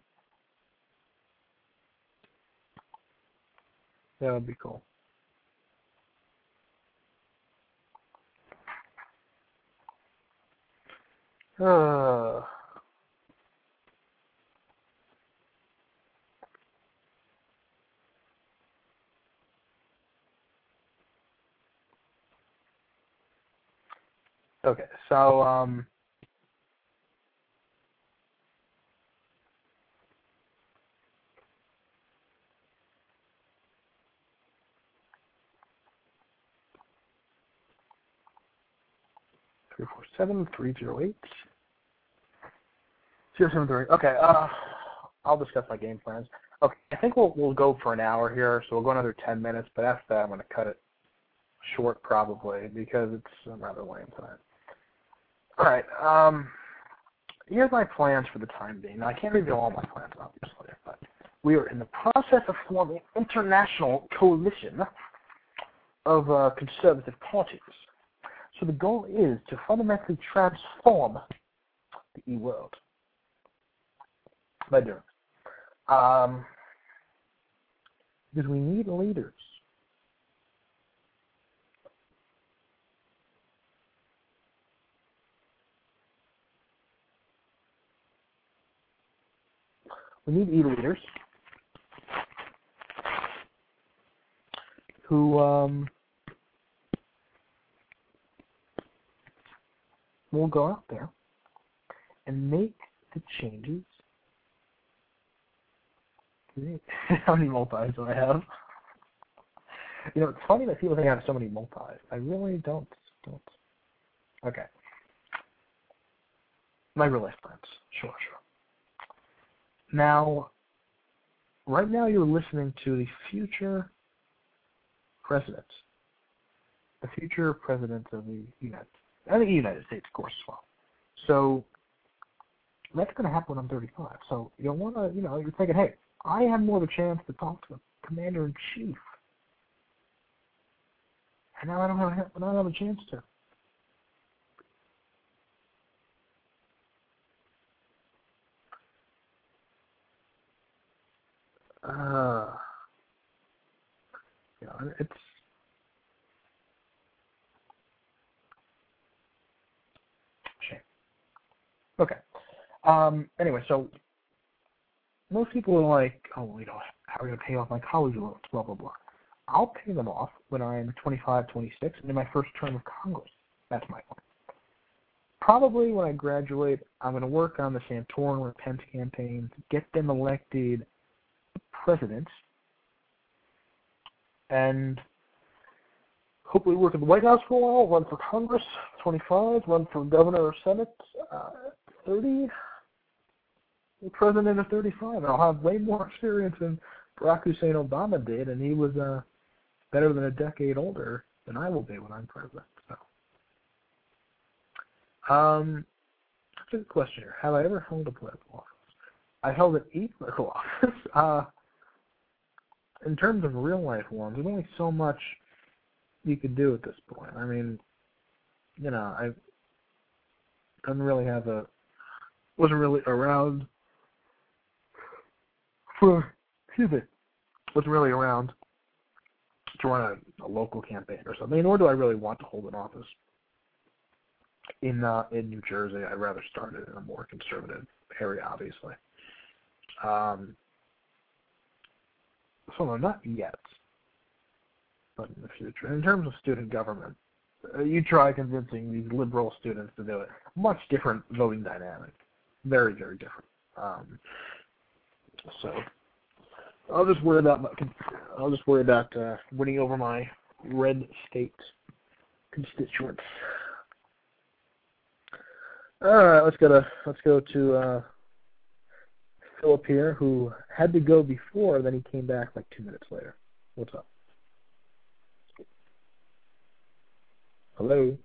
That would be cool. Uh, okay, so um, three four seven three zero eight. Zero seven three. Okay. Uh, I'll discuss my game plans. Okay, I think we'll we'll go for an hour here, so we'll go another ten minutes. But after that, I'm going to cut it short probably because it's rather lame tonight. All right. Um, here's my plans for the time being. Now, I can't reveal all my plans, obviously, but we are in the process of forming an international coalition of uh, conservative parties. So the goal is to fundamentally transform the e-world by doing um, because we need leaders. We need e-leaders who um, will go out there and make the changes. How many multis do I have? You know, it's funny that people think I have so many multis. I really don't. Don't. Okay. My real life plans. Sure, sure. Now, right now you're listening to the future president, the future president of the United and the United States, of course, as well. So that's going to happen when I'm 35. So you'll want to, you know, you're thinking, hey, I have more of a chance to talk to the commander in chief, and now I don't have, I don't have a chance to. Uh, you it's shame. Okay. Um. Anyway, so most people are like, oh, you know, how are we gonna pay off my college loans? Blah blah blah. I'll pay them off when I'm 25, 26, and in my first term of Congress. That's my plan. Probably when I graduate, I'm going to work on the Santorum or Pence campaign, get them elected president and hopefully work in the White House for a while, run for Congress, 25, run for governor or Senate, uh, 30, the president of 35. And I'll have way more experience than Barack Hussein Obama did, and he was uh, better than a decade older than I will be when I'm president. So, um, that's a good question here. Have I ever held a political office? I held an political office. Uh, in terms of real life ones, there's only so much you could do at this point. I mean, you know, I didn't really have a wasn't really around for excuse me wasn't really around to run a, a local campaign or something. Nor do I really want to hold an office in uh, in New Jersey. I'd rather start it in a more conservative area, obviously. Um, so no, not yet, but in the future. In terms of student government, uh, you try convincing these liberal students to do it. Much different voting dynamic, very very different. Um, so I'll just worry about my, I'll just worry about uh, winning over my red state constituents. All right, let's go to let's go to uh, Philip here, who had to go before, then he came back like two minutes later. What's up? Hello?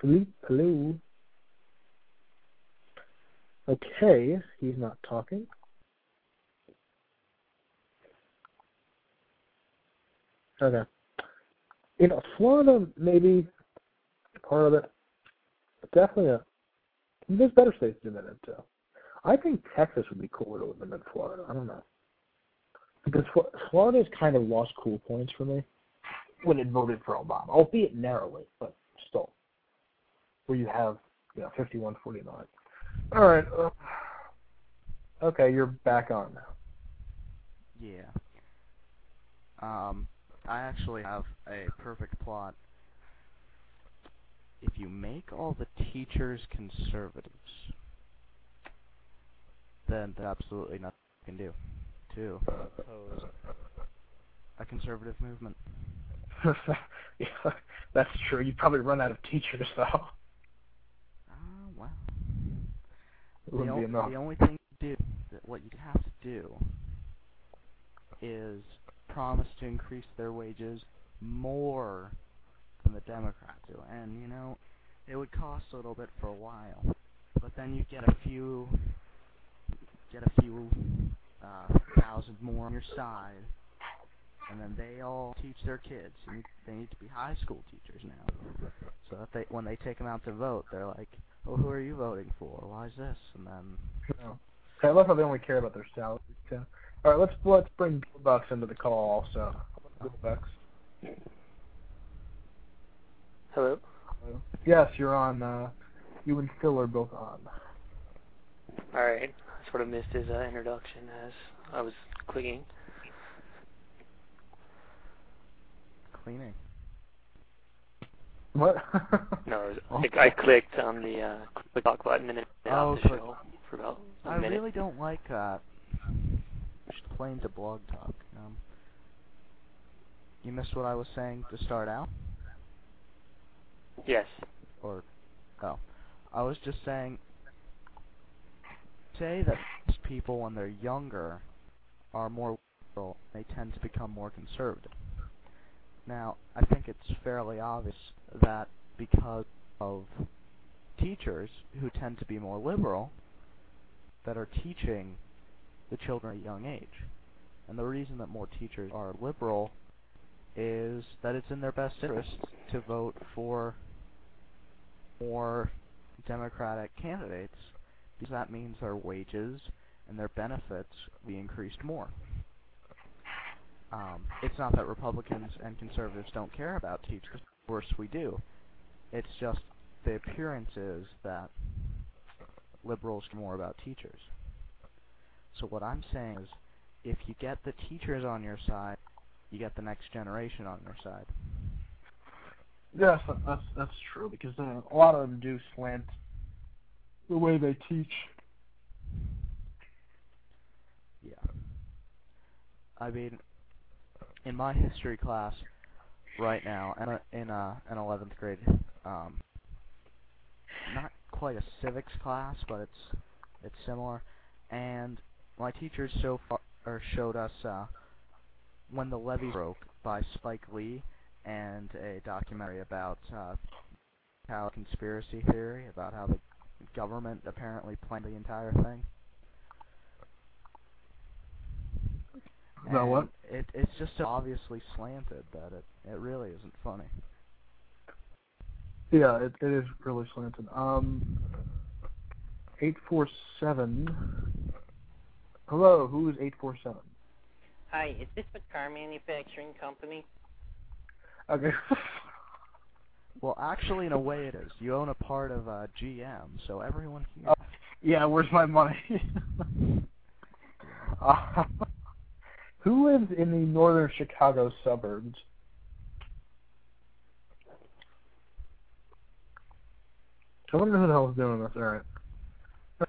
Philippe, hello? Okay, he's not talking. Okay. You know, Florida maybe part of it. Definitely a there's better states to do that in too. I think Texas would be cooler to live in than Florida. I don't know. Because Florida's kind of lost cool points for me when it voted for Obama, albeit narrowly, but still. Where you have, you know, 51 49. All right. Uh, okay, you're back on now. Yeah. Um, I actually have a perfect plot if you make all the teachers conservatives, then there's absolutely nothing you can do to oppose a conservative movement. yeah, that's true. You'd probably run out of teachers, though. The, wouldn't o- be enough. the only thing you do, that what you have to do, is promise to increase their wages more than the Democrats do. And, you know, it would cost a little bit for a while. But then you get a few, get a few uh, thousand more on your side. And then they all teach their kids. Need, they need to be high school teachers now. So that they, when they take them out to vote, they're like, "Oh, who are you voting for? Why is this?" And then No. I love how they only care about their salary too. All right, let's let's bring Bill Bucks into the call also. Bill Bucks. Hello. Yes, you're on. Uh, you and Phil are both on. All right. I sort of missed his uh, introduction as I was clicking. cleaning. What? No, I, I clicked on the uh, click talk button and it Oh, the show for about a I minute. I really don't like that. Just plain to blog talk. Um, you missed what I was saying to start out, Yes. or oh, I was just saying. Say that people when they're younger are more liberal. They tend to become more conservative. Now, I think it's fairly obvious that because of teachers who tend to be more liberal that are teaching the children at a young age. And the reason that more teachers are liberal is that it's in their best interest to vote for more Democratic candidates because that means their wages and their benefits will be increased more. Um, it's not that Republicans and conservatives don't care about teachers. Of course we do. It's just the appearance is that liberals care more about teachers. So what I'm saying is, if you get the teachers on your side, you get the next generation on your side. yes, that's that's true because uh, a lot of them do slant the way they teach. Yeah. I mean, in my history class right now, and in uh, an 11th grade, um, not quite a civics class, but it's it's similar. And my teachers so far or showed us uh, when the levee broke by Spike Lee and a documentary about uh, how conspiracy theory about how the government apparently planned the entire thing. About And what? It it's just so obviously slanted that it it really isn't funny. Yeah, it, it is really slanted. Um, eight four seven. Hello, who is eight four seven? Hi, is this the car manufacturing company? Okay. Well, actually, in a way, it is. You own a part of uh, GM, so everyone here. Oh. yeah, where's my money? uh, who lives in the northern Chicago suburbs? I wonder who the hell is doing this. All right.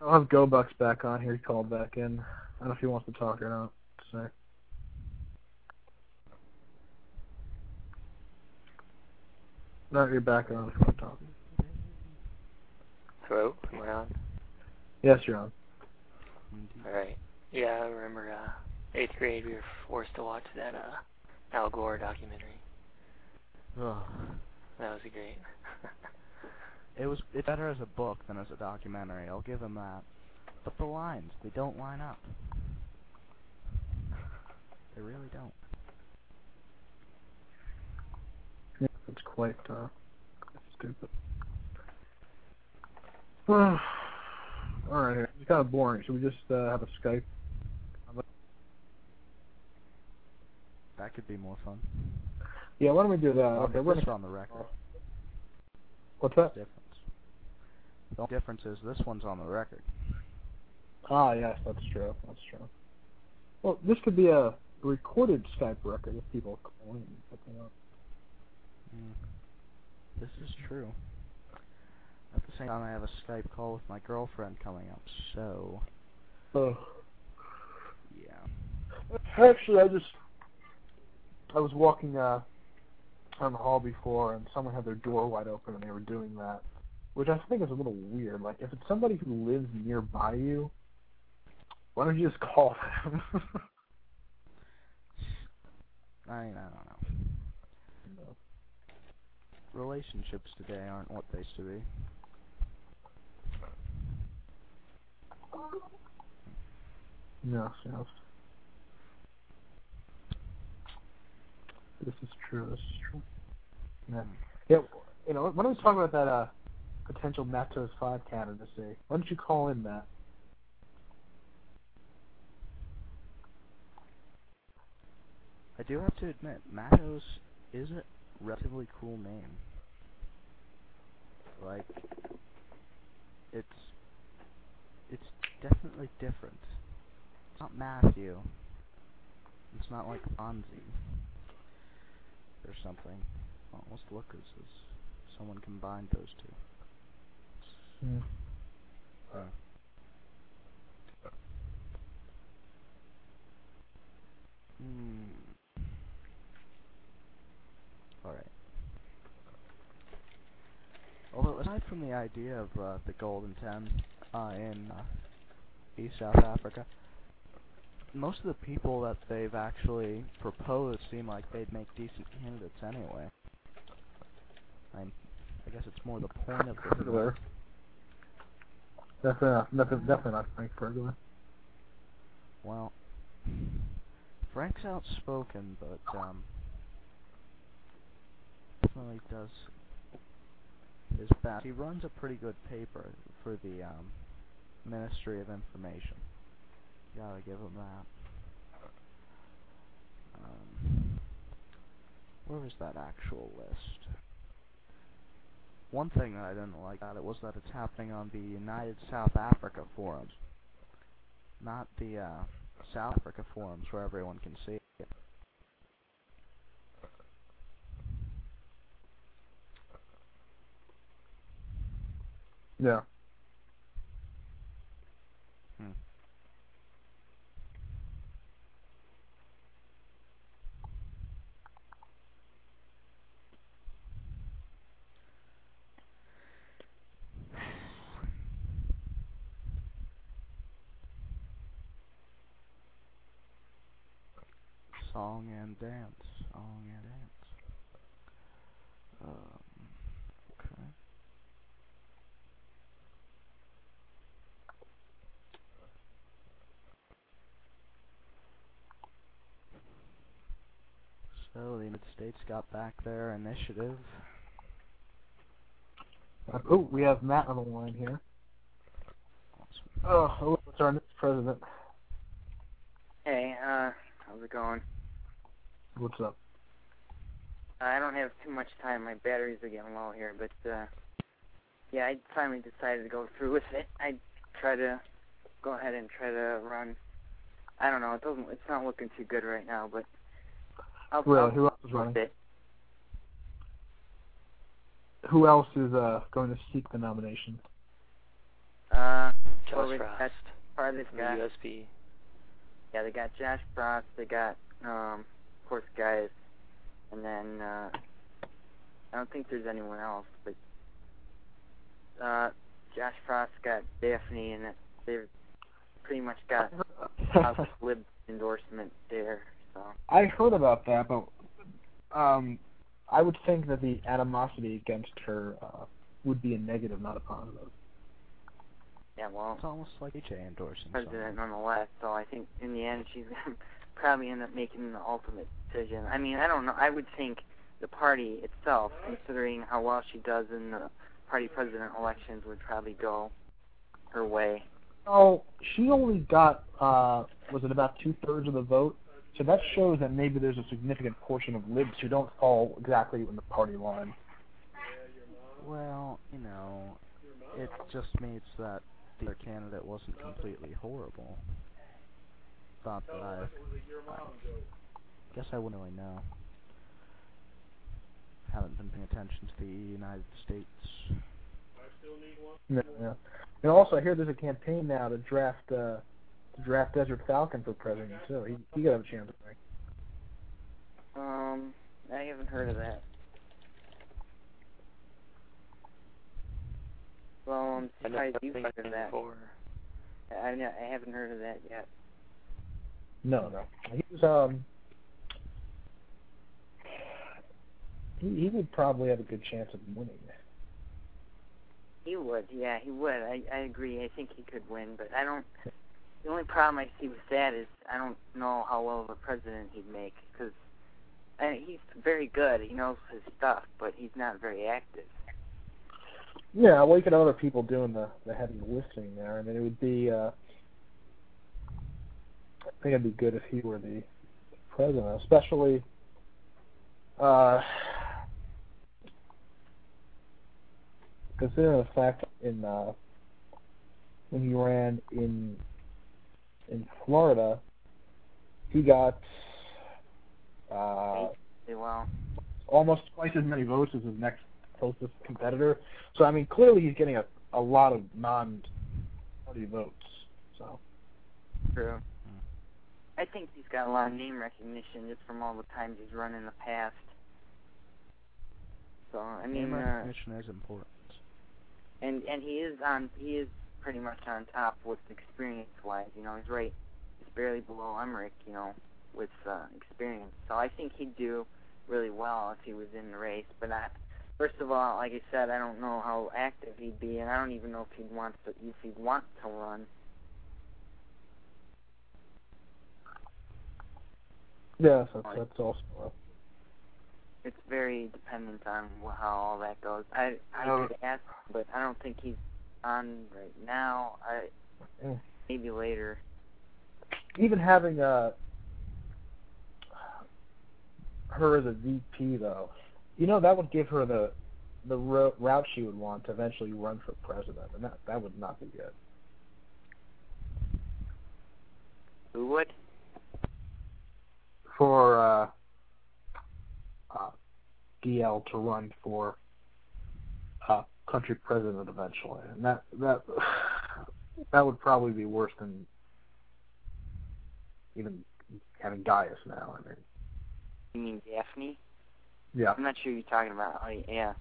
I'll have GoBucks back on here. He called back in. I don't know if he wants to talk or not. So. No, you're back on if you want to talk. Hello. Am I on? Yes, you're on. All right. Yeah, I remember uh, eighth grade. We were forced to watch that uh, Al Gore documentary. Ugh. That was great. It was it's better as a book than as a documentary. I'll give him that. But the lines, they don't line up. They really don't. Yeah, it's quite uh, stupid. All right. It's kind of boring. Should we just uh, have a Skype? That could be more fun. Yeah, why don't we do that? Okay, we're on the record. what's that? Difference. The only difference is this one's on the record. Ah, yes, that's true. That's true. Well, this could be a recorded Skype record if people call in. and pick it up. Mm. This is true. At the same time, I have a Skype call with my girlfriend coming up, so Oh. yeah. Actually, I just I was walking uh on the hall before, and someone had their door wide open, and they were doing that. which I think is a little weird. Like, if it's somebody who lives nearby you, why don't you just call them? I mean, I don't know. Relationships today aren't what they used to be. Yes, yes. This is true. This is true. Yeah. Yeah. You know, why don't we talk about that uh, potential Matos Five candidacy? Why don't you call in that? I do have to admit, Matos is a relatively cool name. Like, it's it's definitely different. It's not Matthew. It's not like Fonzie or something. Almost look as if someone combined those two. Hmm. Uh, hmm. Alright. Although, aside from the idea of uh, the Golden Ten uh, in uh, East South Africa, most of the people that they've actually proposed seem like they'd make decent candidates anyway. I, I guess it's more the point of the Burglar. Definitely not, definitely, definitely not Frank Burglar. Well, Frank's outspoken, but um, definitely does his best. He runs a pretty good paper for the um, Ministry of Information. Gotta give him that. Um, where was that actual list? One thing that I didn't like about it was that it's happening on the United South Africa forums, not the uh, South Africa forums where everyone can see it. Yeah. Hmm. Song and dance. Song and dance. Um, okay. So the United States got back their initiative. Uh, oh, we have Matt on the line here. Oh, oh, what's our next president? Hey, uh, how's it going? What's up? I don't have too much time. My batteries are getting low here, but uh yeah, I finally decided to go through with it. I try to go ahead and try to run. I don't know. It doesn't. It's not looking too good right now, but I'll. Really? I'll Who else is running? it. Who else is uh going to seek the nomination? Uh, Josh well, Frost. part of this guy. the USB. Yeah, they got Josh Frost. They got, um, of course, guys, and then uh, I don't think there's anyone else, but uh, Josh Frost got Daphne, and they've pretty much got House Lib endorsement there. So I heard about that, but um, I would think that the animosity against her uh, would be a negative, not a positive. yeah, well, It's almost like HA endorsing president nonetheless. So I think in the end she's gonna probably end up making the ultimate decision. I mean, I don't know. I would think the party itself, considering how well she does in the party president elections, would probably go her way. Oh, she only got uh, was it about two thirds of the vote? So that shows that maybe there's a significant portion of libs who don't fall exactly in the party line. Well, you know, it just means that the candidate wasn't completely horrible. Thought that I, I guess I wouldn't really know. Haven't been paying attention to the United States. Yeah, yeah. And also, I hear there's a campaign now to draft uh, to draft Desert Falcon for president too. He he could have a chance. I think. Um, I haven't heard of that. Well, I'm surprised you've heard of that. before. I, I I haven't heard of that yet. No, no. He was um. He he would probably have a good chance of winning. He would, yeah, he would. I I agree. I think he could win, but I don't. The only problem I see with that is I don't know how well of a president he'd make because he's very good. He knows his stuff, but he's not very active. Yeah, well, you could have other people doing the the heavy lifting there. I mean, it would be. uh I think it'd be good if he were the president, especially. uh Considering the fact in uh, when he ran in in Florida, he got uh, Well, almost twice as many votes as his next closest competitor. So I mean, clearly he's getting a a lot of non-party votes. So true. I think he's got a lot of name recognition just from all the times he's run in the past. So I mean, Name uh, recognition is important. and and he is on he is pretty much on top with experience wise. You know, he's right, he's barely below Emmerich. You know, with uh, experience. So I think he'd do really well if he was in the race. But I, first of all, like I said, I don't know how active he'd be, and I don't even know if he'd want to if he'd want to run. Yeah, that's, that's also. Uh, It's very dependent on how all that goes. I I could ask, but I don't think he's on right now. I Mm. maybe later. even having uh her as a VP though, you know that would give her the the ro- route she would want to eventually run for president, and that that would not be good. Who would? For uh, uh, DL to run for uh, country president eventually, and that that that would probably be worse than even having Gaius now. I mean, You mean Daphne? yeah. I'm not sure you're talking about. Oh, yeah.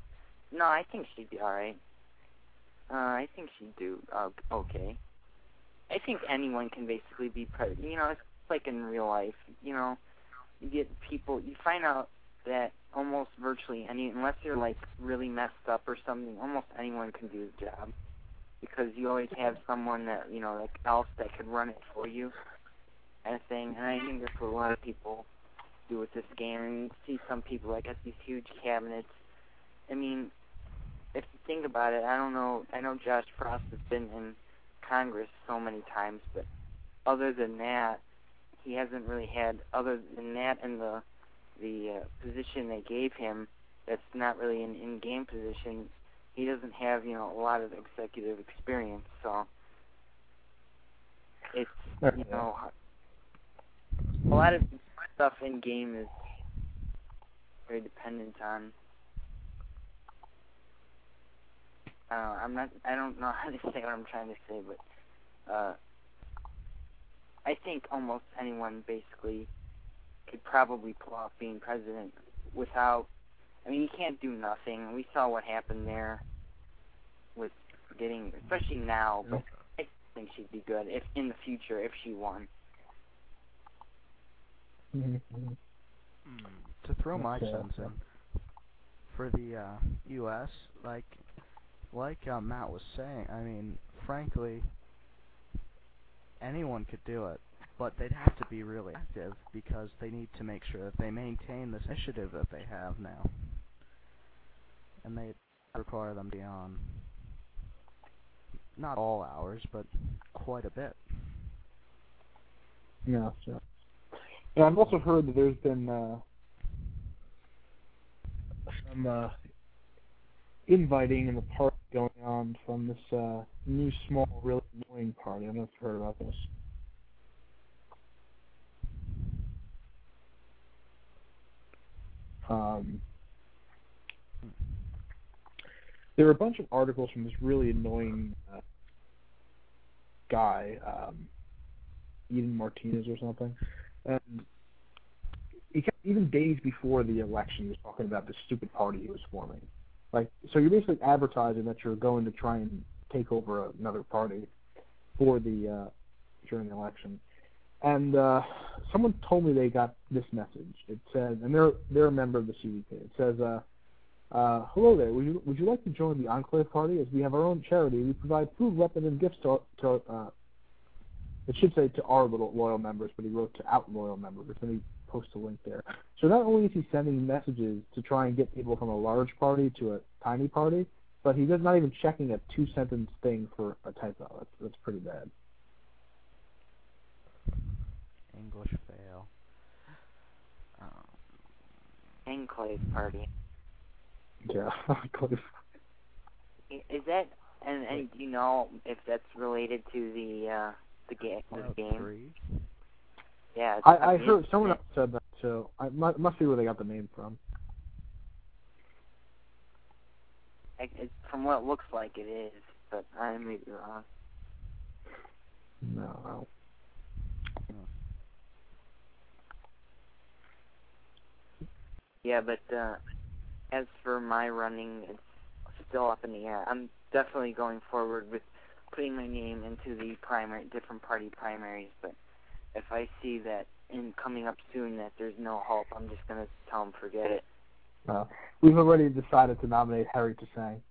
No, I think she'd be all right. Uh, I think she'd do uh, okay. I think anyone can basically be president. You know, it's like in real life. You know, you get people. You find out that almost virtually any, unless you're like really messed up or something, almost anyone can do the job because you always have someone that you know like else that could run it for you, kind of thing. And I think that's what a lot of people do with this game. And you see some people like at these huge cabinets. I mean, if you think about it, I don't know. I know Josh Frost has been in Congress so many times, but other than that, he hasn't really had. Other than that, and the the uh, position they gave him, that's not really an in-game position. He doesn't have, you know, a lot of executive experience, so it's you know a lot of stuff in game is very dependent on. I don't know, I'm not. I don't know how to say what I'm trying to say, but uh, I think almost anyone basically could probably pull off being president without. I mean, you can't do nothing. We saw what happened there with getting, especially now. But I think she'd be good if in the future if she won. Mhm. Mm, to throw my Okay. sense in for the uh, U.S., like like uh, Matt was saying, I mean, frankly, anyone could do it, but they'd have to be really active because they need to make sure that they maintain this initiative that they have now, and they require them to be on not all hours, but quite a bit. Yeah, yeah. And I've also heard that there's been uh, some uh, inviting in the going on from this uh, new, small, really annoying party. I don't know if you've heard about this. Um, there were a bunch of articles from this really annoying uh, guy, um, Eden Martinez or something, and he kept, even days before the election, he was talking about this stupid party he was forming. Like, so you're basically advertising that you're going to try and take over another party for the uh, during the election. And uh, someone told me they got this message. It said, and they're they're a member of the CVP. It says, uh, uh, "Hello there. Would you would you like to join the Enclave Party? As we have our own charity, we provide food, weapons, and gifts to to uh, it should say to our little loyal members, but he wrote to out loyal members, and he posts a link there. So not only is he sending messages to try and get people from a large party to a tiny party, but he's not even checking a two sentence thing for a typo. That's that's pretty bad. English fail. Um, Enclave party. Yeah, Enclave. Is that and, and do you know if that's related to the uh the game the game? 3. Yeah. I, I heard someone else said that, so I must, must be where they got the name from. it? It, from what it looks like it is, but I may be wrong. No. Yeah, but uh as for my running, it's still up in the air. I'm definitely going forward with putting my name into the primary different party primaries, but if I see that in coming up soon that there's no hope, I'm just gonna tell him forget it. Uh, we've already decided to nominate Harry Tsang.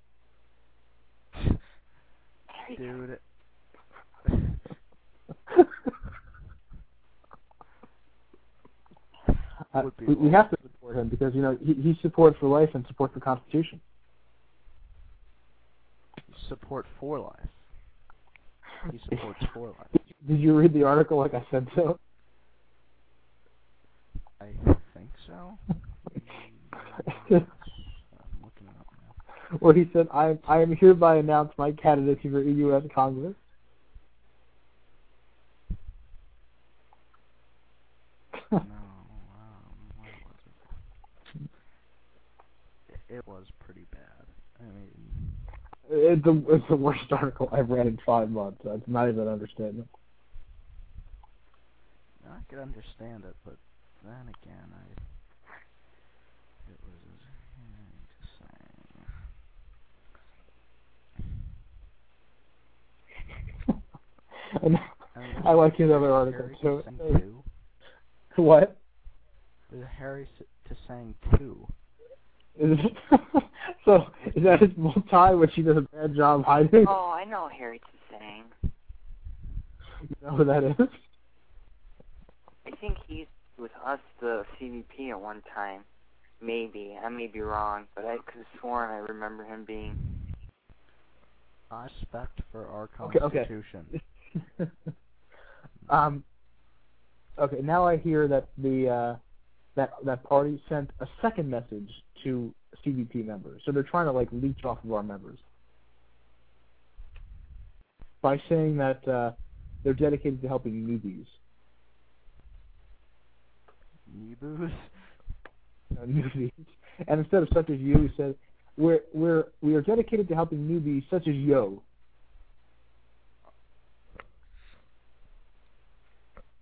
Dude, Uh, we, we have to support him because you know he, he supports for life and supports the Constitution. support for life. He supports for life. Did you read the article like I said so? I think so. I'm looking it up now. Where he said, "I I am hereby announce my candidacy for U.S. Congress." No, um, was it? It, was pretty bad. I mean, It's the it's the worst article I've read in five months. That's not even an understatement. I could understand it, but then again, I it was hearing to say. and And I like his other article too. to two. What? There's Harry S- to sang two. Is it, so is that his multi, which he does a bad job hiding? Oh, I know Harry Tsang. You know who that is? I think he's with us, the CVP, at one time. Maybe I may be wrong, but I could have sworn I remember him being. I respect for our constitution. Okay, okay. constitution. um. Okay, now I hear that the uh, that that party sent a second message to CVP members, so they're trying to like leech off of our members by saying that uh, they're dedicated to helping newbies. Neebus? uh, newbies. And instead of such as you, he said, "We're we're we are dedicated to helping newbies such as yo."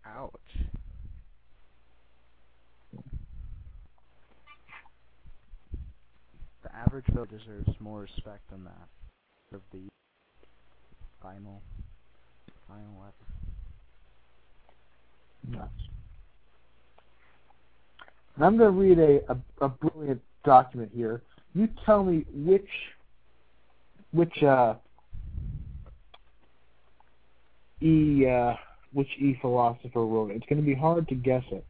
Ouch. The average vote deserves more respect than that. Of the final, final letter. Nuts. And I'm going to read a, a, a brilliant document here. You tell me which which uh, e uh, which e philosopher wrote it. It's going to be hard to guess it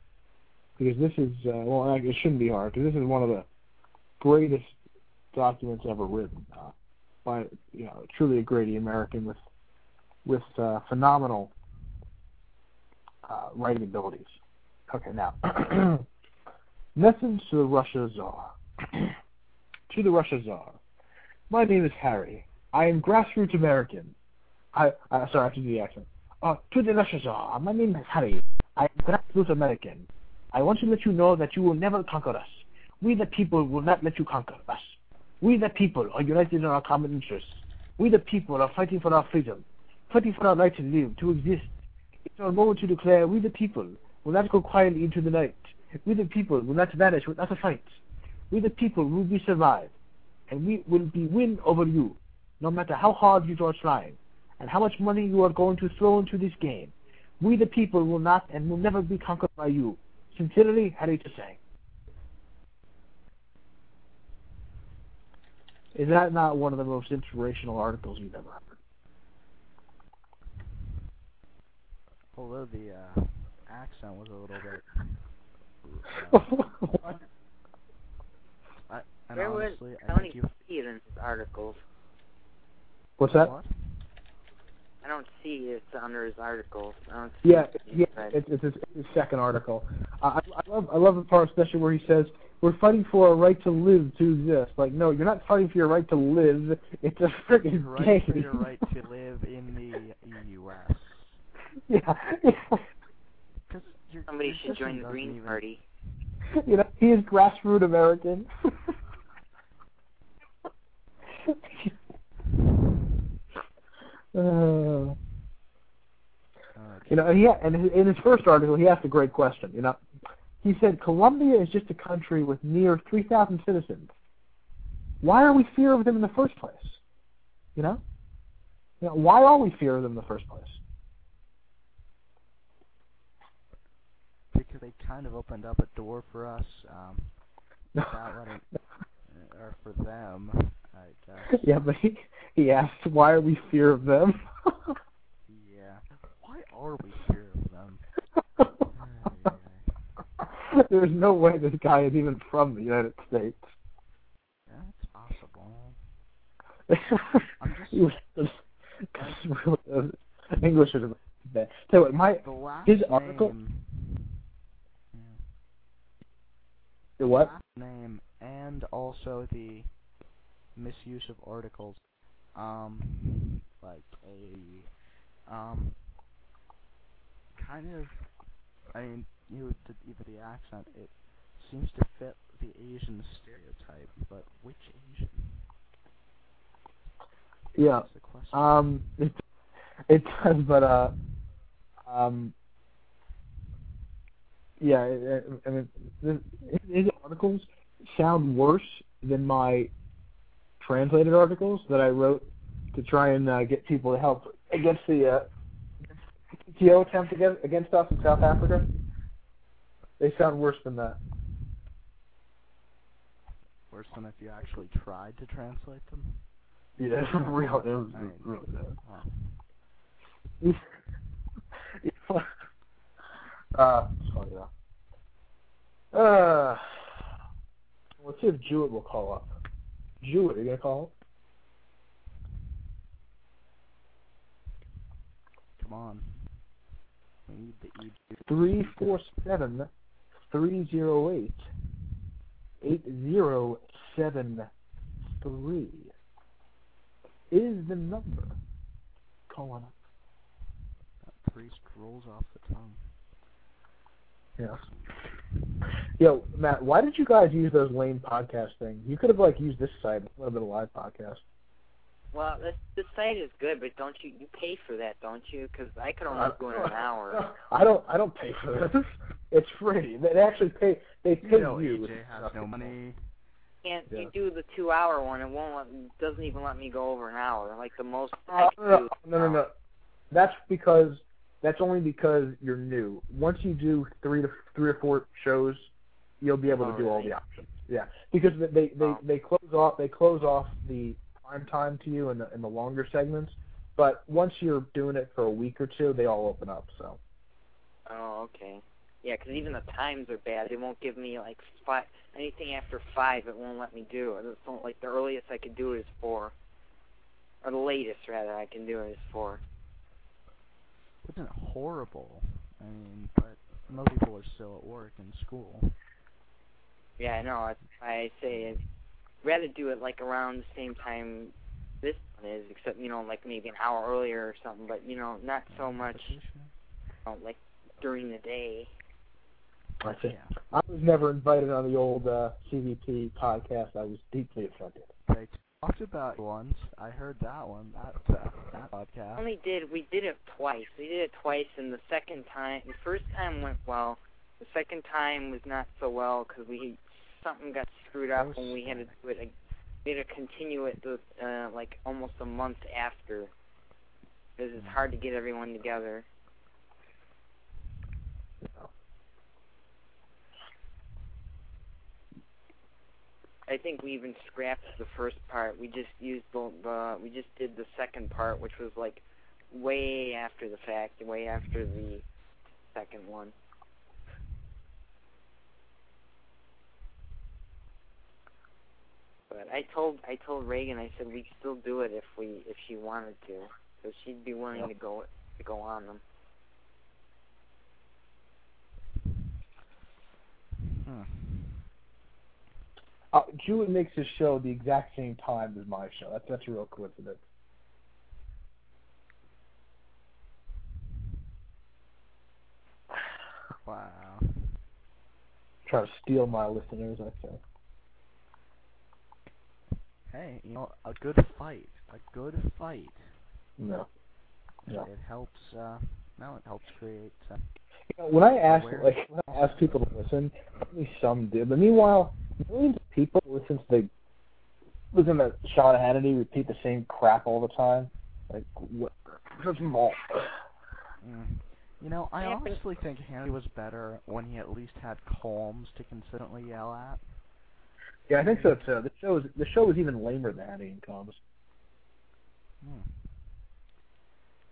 because this is uh, well, it shouldn't be hard because this is one of the greatest documents ever written uh, by you know truly a great American with with uh, phenomenal uh, writing abilities. Okay, now message to the Russia Czar. to the Russia Czar. My name is Harry. I am grassroots American. I uh, sorry, I have to do the accent. Uh, to the Russia Czar. My name is Harry. I am grassroots American. I want to let you know that you will never conquer us. We the people will not let you conquer us. We the people are united in our common interests. We the people are fighting for our freedom, fighting for our right to live, to exist. It's our moment to declare we the people will not go quietly into the night. We the people will not vanish without a fight. We the people will be survived, and we will be win over you. no matter how hard you are trying, and how much money you are going to throw into this game. We the people will not and will never be conquered by you. Sincerely, Harry Tsang. Is that not one of the most inspirational articles you've ever heard? Although the uh, accent was a little bit. I, and Where would honestly, I Tony think you. see it in his articles? What's that? What? I don't see it under his articles. I don't see Yeah, it yeah, it's, it's, his, his second article. I, I I love I love the part especially where he says we're fighting for a right to live to exist. Like, no, you're not fighting for your right to live. It's a freaking Right game. for your right to live in the U.S. yeah, Because your, Somebody should join the doesn't Green even- Party. you know he is grassroots American. uh, You know, he and in his first article, he asked a great question. You know, he said Colombia is just a country with near 3,000 citizens. Why are we fear of them in the first place? You know, you know, why are we fear of them in the first place? Because they kind of opened up a door for us um, without letting, uh, or for them, I guess. yeah, but he he asked why are we fear of them? Yeah. Why are we fear of them? Ay, ay. There's no way this guy is even from the United States. Yeah, it's possible. I'm just He was- 'cause really, English is bad. Tell you what, my the last his article- Yeah. The what? name and also the misuse of articles um like a um kind of I mean you the, even the accent it seems to fit the Asian stereotype but which Asian Yeah. That's the question Um, it it does, but uh, um, yeah. I, I mean, the, his articles sound worse than my translated articles that I wrote to try and uh, get people to help against the uh, PTO attempt against, against us in South Africa. They sound worse than that. worse than if you actually tried to translate them Yeah, real. It was Right. really bad. oh. uh, sorry. Uh, let's see if Jewett will call up. Jewett, are you gonna call come on we need the E Three four seven three zero eight eight zero seven three is the number. Call on up. that priest rolls off the tongue Yeah. Yo, Matt, why did you guys use those lame podcast things? You could have like used this site. It would have been a live podcast. Well, this this site is good, but don't you you pay for that, don't you? Because I could only go in an hour. I don't. I don't pay for this. It's free. They actually pay. They pay you know you. AJ has no money Can't Yeah. you do the two hour one? It won't let doesn't even let me go over an hour. Like the most Uh, I no, do. no, no, no. That's because that's only because you're new. Once you do three to three or four shows, you'll be able to Oh, do all really? the options. Yeah, because they they they, Oh. they close off they close off the prime time to you in the in the longer segments. But once you're doing it for a week or two, they all open up. So Oh, okay. Yeah, 'cause even the times are bad. They won't give me like five anything after five. It won't let me do. It's not, like the earliest I could do is four, or the latest rather I can do is four. Isn't horrible I mean but most people are still at work and school Yeah, I know. I, I say I'd rather do it like around the same time this one is, except you know like maybe an hour earlier or something. But you know not so much you know, like during the day. I see. yeah I was never invited on the old uh, CVP podcast. I was deeply offended. they talked about once I heard that one that uh, that podcast only did we did it twice. We did it twice, and the second time, the first time went well. The second time was not so well because we something got screwed up That when we had to do it. we had to continue it the, uh, like almost a month after, because it's hard to get everyone together. I think we even scrapped the first part. We just used the, the we just did the second part, which was like way after the fact, way after the second one. But I told I told Reagan I said we could still do it if we if she wanted to, so she'd be willing Yep. to go to go on them. Hmm. Uh, Jewett makes his show the exact same time as my show. That's that's a real coincidence. Wow. Try to steal my listeners, I say. Hey, you know, a good fight, a good fight. No. No. It helps. uh No, it helps create. Uh, You know, when I ask like when I ask people to listen, only some do. But meanwhile, millions people listen to the listen to Sean Hannity repeat the same crap all the time. Like what? Just more. mm. You know, I honestly think Hannity was better when he at least had Colmes to consistently yell at. Yeah, I think so too. The show is the show was even lamer than Hannity and Colmes. Hmm.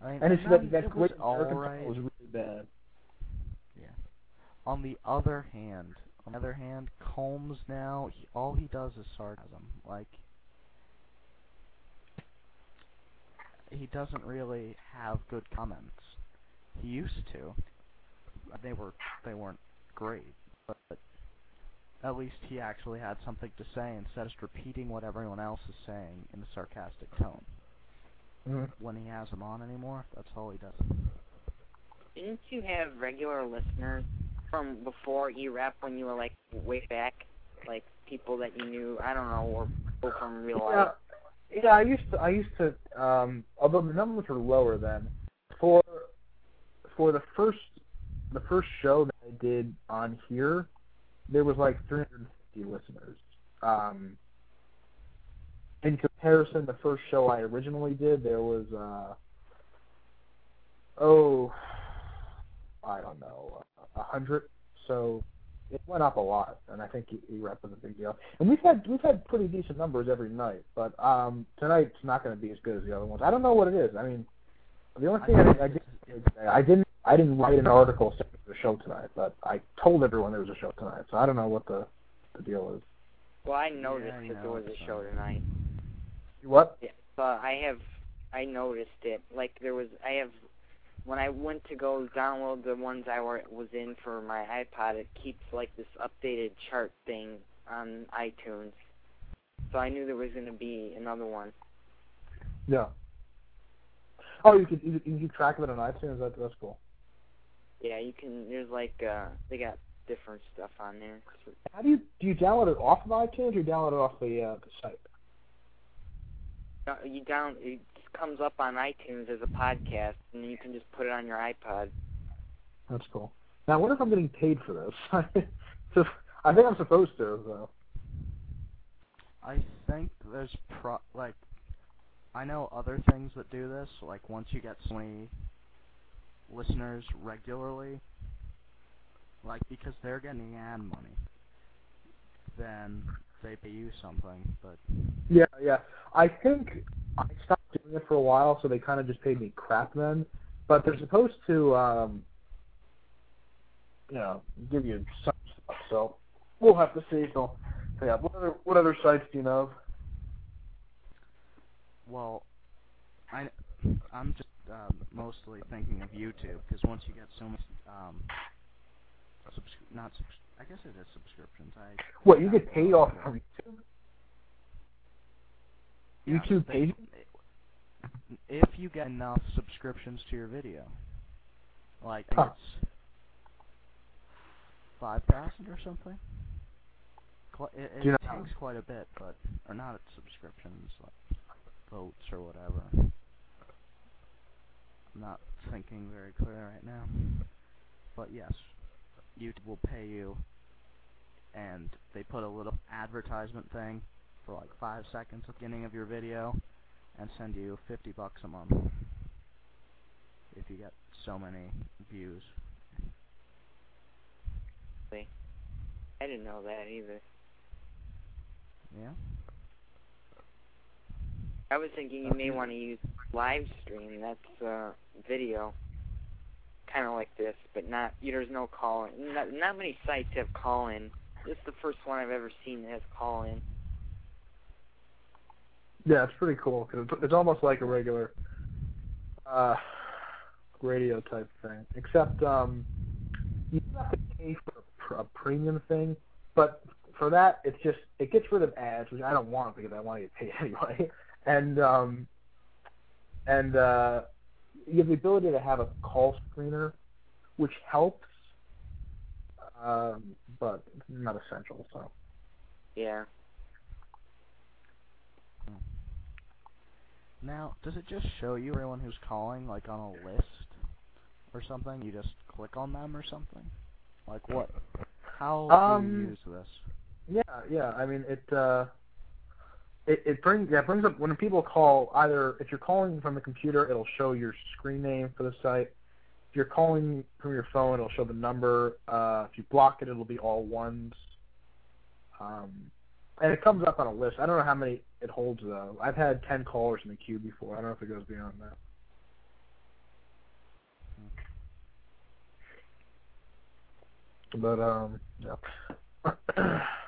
I mean, And it's that mean, that it great was American alright. was really bad. Yeah. On the other hand, on the other hand, Colmes now, he, all he does is sarcasm. Like, he doesn't really have good comments. He used to. They were they weren't great, but, but at least he actually had something to say instead of just repeating what everyone else is saying in a sarcastic tone. Mm-hmm. When he has them on anymore, that's all he does. Didn't you have regular listeners from before E-Rep when you were like way back, like people that you knew? I don't know, or people from real Yeah, life. yeah. I used to. I used to. Um, although the numbers were lower then, for for the first the first show that I did on here, there was like 350 listeners. Um, in comparison, the first show I originally did, there was uh, oh, I don't know, a hundred. So it went up a lot, and I think E- E-Rep was a big deal. And we've had we've had pretty decent numbers every night, but um, tonight's not going to be as good as the other ones. I don't know what it is. I mean, the only thing I, I did I didn't I didn't write an article saying there was a show tonight, but I told everyone there was a show tonight. So I don't know what the the deal is. Well, I noticed Yeah, you that there know, was a show uh, tonight. What? Yeah, but I have I noticed it. Like there was I have when I went to go download the ones I were was in for my iPod, it keeps like this updated chart thing on iTunes. So I knew there was going to be another one. Yeah. Oh, you could you, you can keep track of it on iTunes. That, that's cool. Yeah, you can. There's like uh they got different stuff on there. How do you do you download it off of iTunes or download it off the uh, the site? Uh, You down comes up on iTunes as a podcast, and you can just put it on your iPod. That's cool. Now I wonder if I'm getting paid for this. so I think I'm supposed to. though. I think there's pro like I know other things that do this. Like once you get so many listeners regularly, like because they're getting ad money, then they pay you something. But Yeah, yeah. I think I stopped doing it for a while, so they kind of just paid me crap then. But they're supposed to, um, you know, give you some stuff. So we'll have to see. So, so yeah. What other what other sites do you know? of? well, I I'm just um, mostly thinking of YouTube because once you get so much um, subscri- not subs- I guess it is subscriptions. I What you get paid off from YouTube? YouTube pays if you get enough subscriptions to your video. Like Huh. it's five thousand or something. It, it you know takes quite a bit, but or not at subscriptions, like votes or whatever. I'm not thinking very clear right now. But yes, YouTube will pay you, and they put a little advertisement thing for like five seconds at the beginning of your video and send you 50 bucks a month if you get so many views. I didn't know that either. Yeah? I was thinking you may want to use live stream. That's uh, video, kind of like this, but not. You, there's no call in. Not, not many sites have call in. This is the first one I've ever seen that has call in. Yeah, it's pretty cool because it's, it's almost like a regular uh, radio type thing, except um, you have to pay for a, a premium thing, but for that, it's just it gets rid of ads, which I don't want because I want to get paid anyway, and um, and uh, you have the ability to have a call screener, which helps, um, but not essential. So. Yeah. Now, does it just show you everyone who's calling, like on a list or something? You just click on them or something? Like what? How do Um, you use this? Yeah, yeah. I mean, it uh, it it brings yeah it brings up when people call either if you're calling from the computer, it'll show your screen name for the site. If you're calling from your phone, it'll show the number. Uh, if you block it, it'll be all ones. Um, and it comes up on a list. I don't know how many it holds though. I've had ten callers in the queue before. I don't know if it goes beyond that. But um, yeah.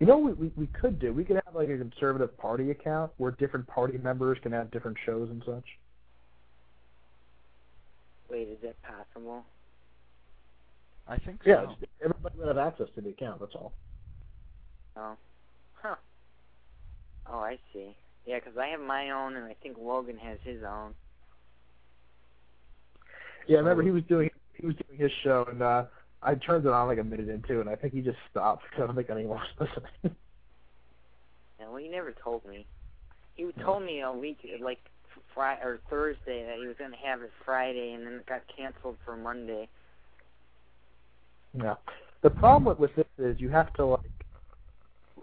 You know what we, we we could do? We could have like a conservative party account where different party members can have different shows and such. Wait, is that possible? I think so. it's- everybody would have access to the account. That's all. Oh. Huh. Oh, I see. Yeah, 'cause I have my own, and I think Logan has his own. Yeah, I remember he was doing he was doing his show and uh I turned it on like a minute into and I think he just stopped because I don't think anyone was listening. Yeah, well, he never told me. He told me a week, like Friday or Thursday, that he was going to have it Friday, and then it got canceled for Monday. yeah. The problem with, this is you have to like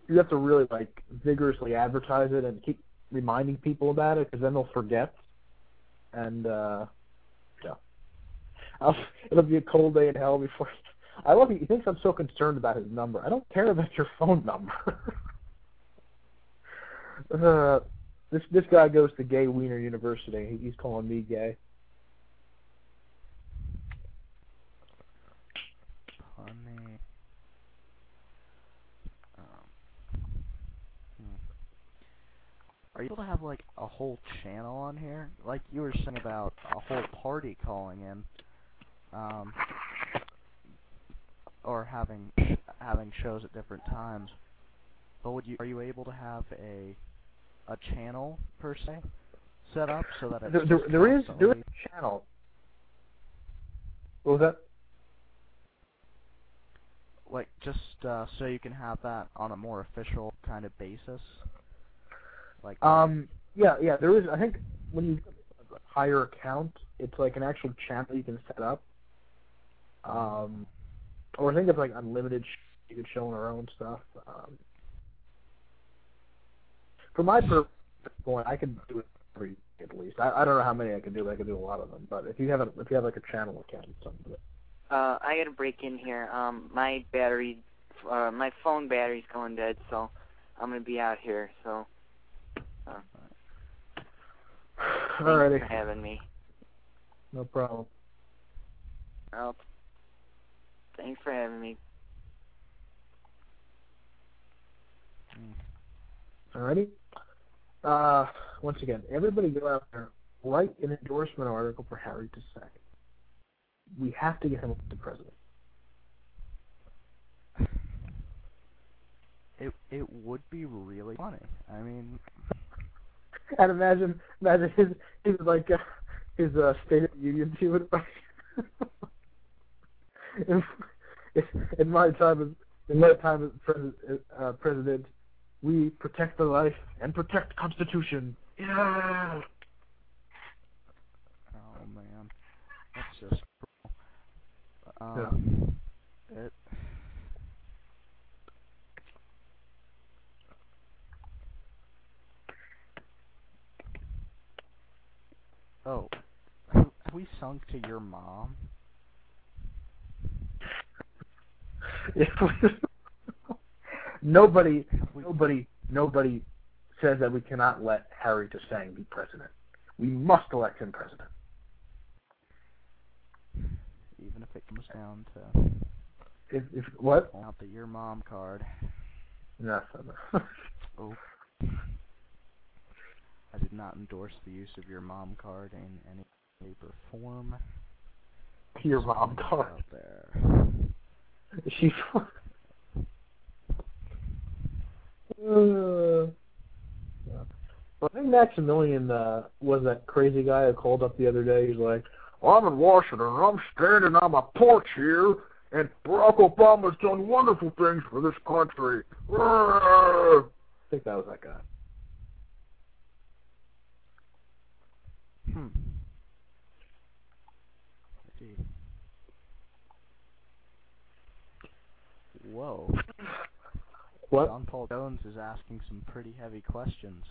you have to really like vigorously advertise it and keep reminding people about it because then they'll forget. And uh yeah. I'll, it'll be a cold day in hell before I love he thinks I'm so concerned about his number. I don't care about your phone number. uh, this this guy goes to Gay Wiener University. He's calling me gay. Um, hmm. Are you able to have like a whole channel on here? Like you were saying about a whole party calling in, um, or having having shows at different times. But would you are you able to have a a channel per se set up so that it's There, there, there is there is a channel. What was that? like just uh, so you can have that on a more official kind of basis. Like Um, yeah, yeah, there is. I think when you hire account, it's like an actual channel you can set up. Um, or I think it's like unlimited. Sh- you could show on our own stuff. Um, for my purpose, point, I can do it every at least. I, I don't know how many I can do, but I can do a lot of them. But if you have a if you have like a channel account, something. Uh, I got to break in here. Um, my battery, uh, my phone battery's going dead, so I'm gonna be out here. So, uh, thanks Alrighty, for having me. no problem. Well, thanks for having me. Alrighty. Uh, once again, everybody go out there, write an endorsement article for Harry to say. We have to get him elected president. it it would be really funny. I mean, And imagine, imagine his his like uh, his uh, State of the Union speech would in, in my time as in my time as president, uh, president, we protect the life and protect the Constitution. Yeah. oh man, that's just cruel. But Um, it. Oh, have have we sunk to your mom? nobody, nobody, nobody says that we cannot let Harry Tsang be president. We must elect him president. Even if it comes down to If, if what? out the your mom card. No. Oh. I did not endorse the use of your mom card in any shape or form. Your mom card. Out there. She's. Uh, well, I think Maximilian uh, was that crazy guy who called up the other day. He's like, well, "I'm in Washington. and I'm standing on my porch here, and Barack Obama's done wonderful things for this country." I think that was that guy. Hmm. Whoa. What? John Paul Jones is asking some pretty heavy questions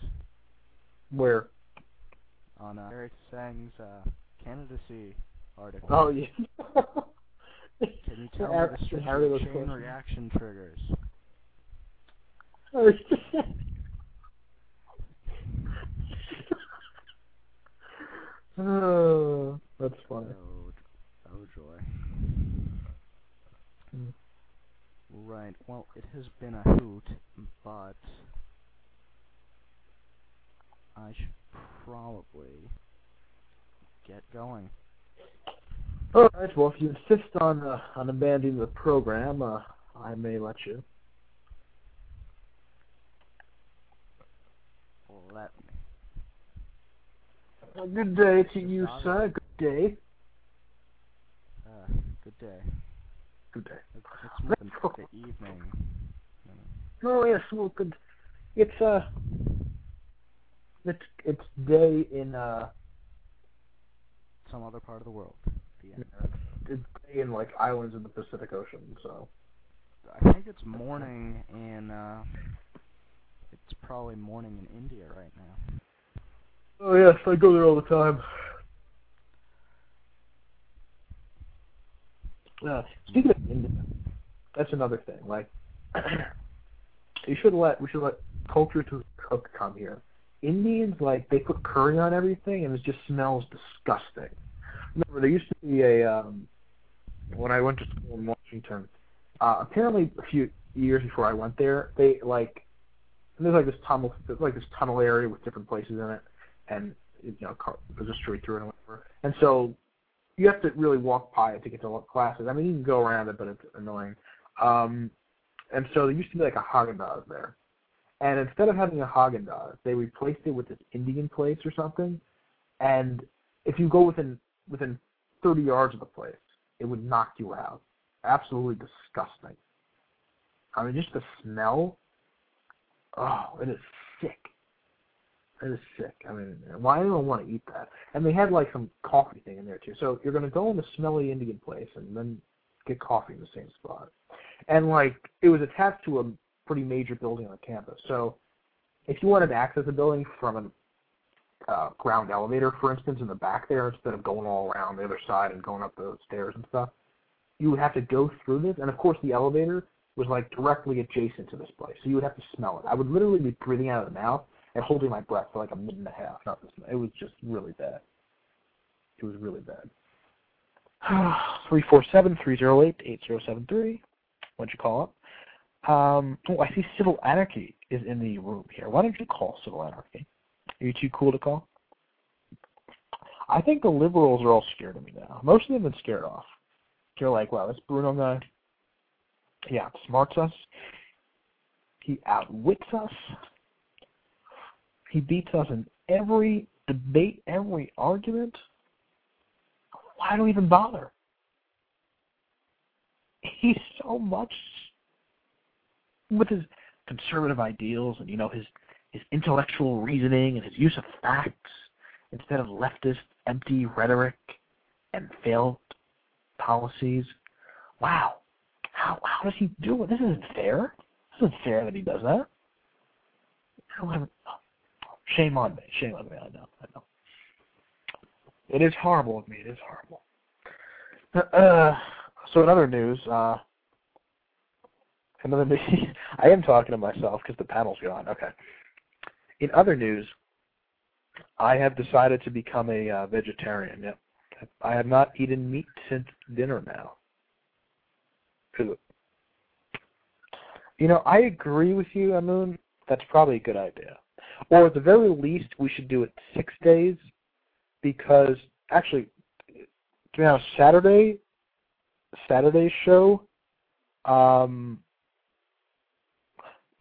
Where? on uh, Harry Tsang's uh, candidacy article. Oh yeah. Can you tell me the chain questions. reaction triggers? oh, that's funny. Oh, j- oh joy. Hmm. Right. Well, it has been a hoot, but I should probably get going. All right. Well, if you insist on uh, on abandoning the program, uh, I may let you. Let me. Good day to you, sir. Good day. Uh, good day. Good day. It's, to the evening. know. Oh yes, well, good. It's uh, it's it's day in uh, Some other part of the world. The it's day in like islands in the Pacific Ocean. So I think it's morning in. Uh, it's probably morning in India right now. Oh yes, I go there all the time. Uh, speaking of India, that's another thing. Like, you should let we should let culture to cook come here. Indians like they put curry on everything, and it just smells disgusting. Remember, there used to be a um, when I went to school in Washington. Uh, apparently, a few years before I went there, they like and there's like this tunnel, there's like this tunnel area with different places in it, and you know, car, there's a street through it and whatever. And so you have to really walk by it to get to classes. I mean, you can go around it, but it's annoying. Um, and so there used to be like a Haagen Dazs there, and instead of having a Haagen Dazs, they replaced it with this Indian place or something. And if you go within within 30 yards of the place, it would knock you out. Absolutely disgusting. I mean, just the smell. Oh, it is sick. It is sick. I mean, why anyone want to eat that? And they had like some coffee thing in there too. So you're gonna go in the smelly Indian place and then get coffee in the same spot. And like it was attached to a pretty major building on campus. So if you wanted to access the building from a uh, ground elevator, for instance, in the back there, instead of going all around the other side and going up the stairs and stuff, you would have to go through this. And of course, the elevator was like directly adjacent to this place, so you would have to smell it. I would literally be breathing out of the mouth and holding my breath for like a minute and a half. Not this. It was just really bad. It was really bad. Three four seven three zero eight eight zero seven three. Why'd you call it. Um, oh, I see Civil Anarchy is in the room here. Why don't you call Civil Anarchy? Are you too cool to call? I think the liberals are all scared of me now. Most of them have been scared off. They're like, wow, this Bruno guy, he outsmarts us. He outwits us. He beats us in every debate, every argument. Why do we even bother? He's so much with his conservative ideals and you know his his intellectual reasoning and his use of facts instead of leftist empty rhetoric and failed policies. Wow. How how does he do it? This isn't fair. This isn't fair that he does that. Shame on me. Shame on me. I know. I know. It is horrible of me. It is horrible. Uh, so in other news, uh, another news, I am talking to myself because the panel's gone. Okay. In other news, I have decided to become a uh, vegetarian. Yep. I have not eaten meat since dinner now. You know, I agree with you, Amun. That's probably a good idea. Or at the very least, we should do it six days because actually, to be honest, Saturday, Saturday's show, um,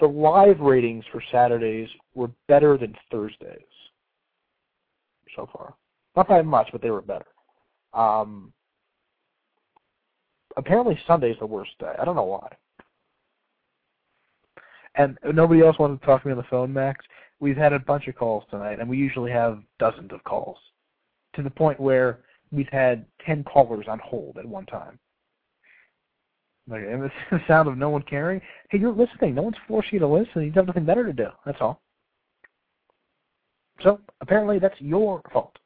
the live ratings for Saturdays were better than Thursdays so far. Not by much, but they were better. Um, apparently Sunday's the worst day. I don't know why. And nobody else wanted to talk to me on the phone, Max. We've had a bunch of calls tonight, and we usually have dozens of calls, to the point where we've had ten callers on hold at one time. Okay, and it's the sound of no one caring. Hey, you're listening. No one's forcing you to listen. You have nothing better to do. That's all. So apparently that's your fault.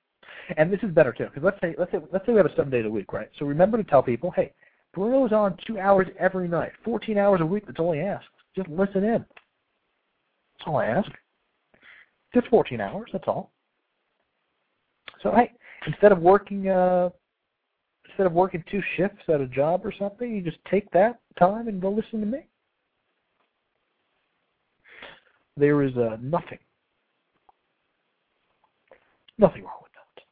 And this is better too, because let's say let's say let's say we have a seven days a week, right? So remember to tell people, hey, Bruno's on two hours every night, fourteen hours a week. That's all he asks. Just listen in. That's all I ask. Just fourteen hours. That's all. So hey, instead of working uh, instead of working two shifts at a job or something, you just take that time and go listen to me. There is uh, nothing, nothing wrong with that.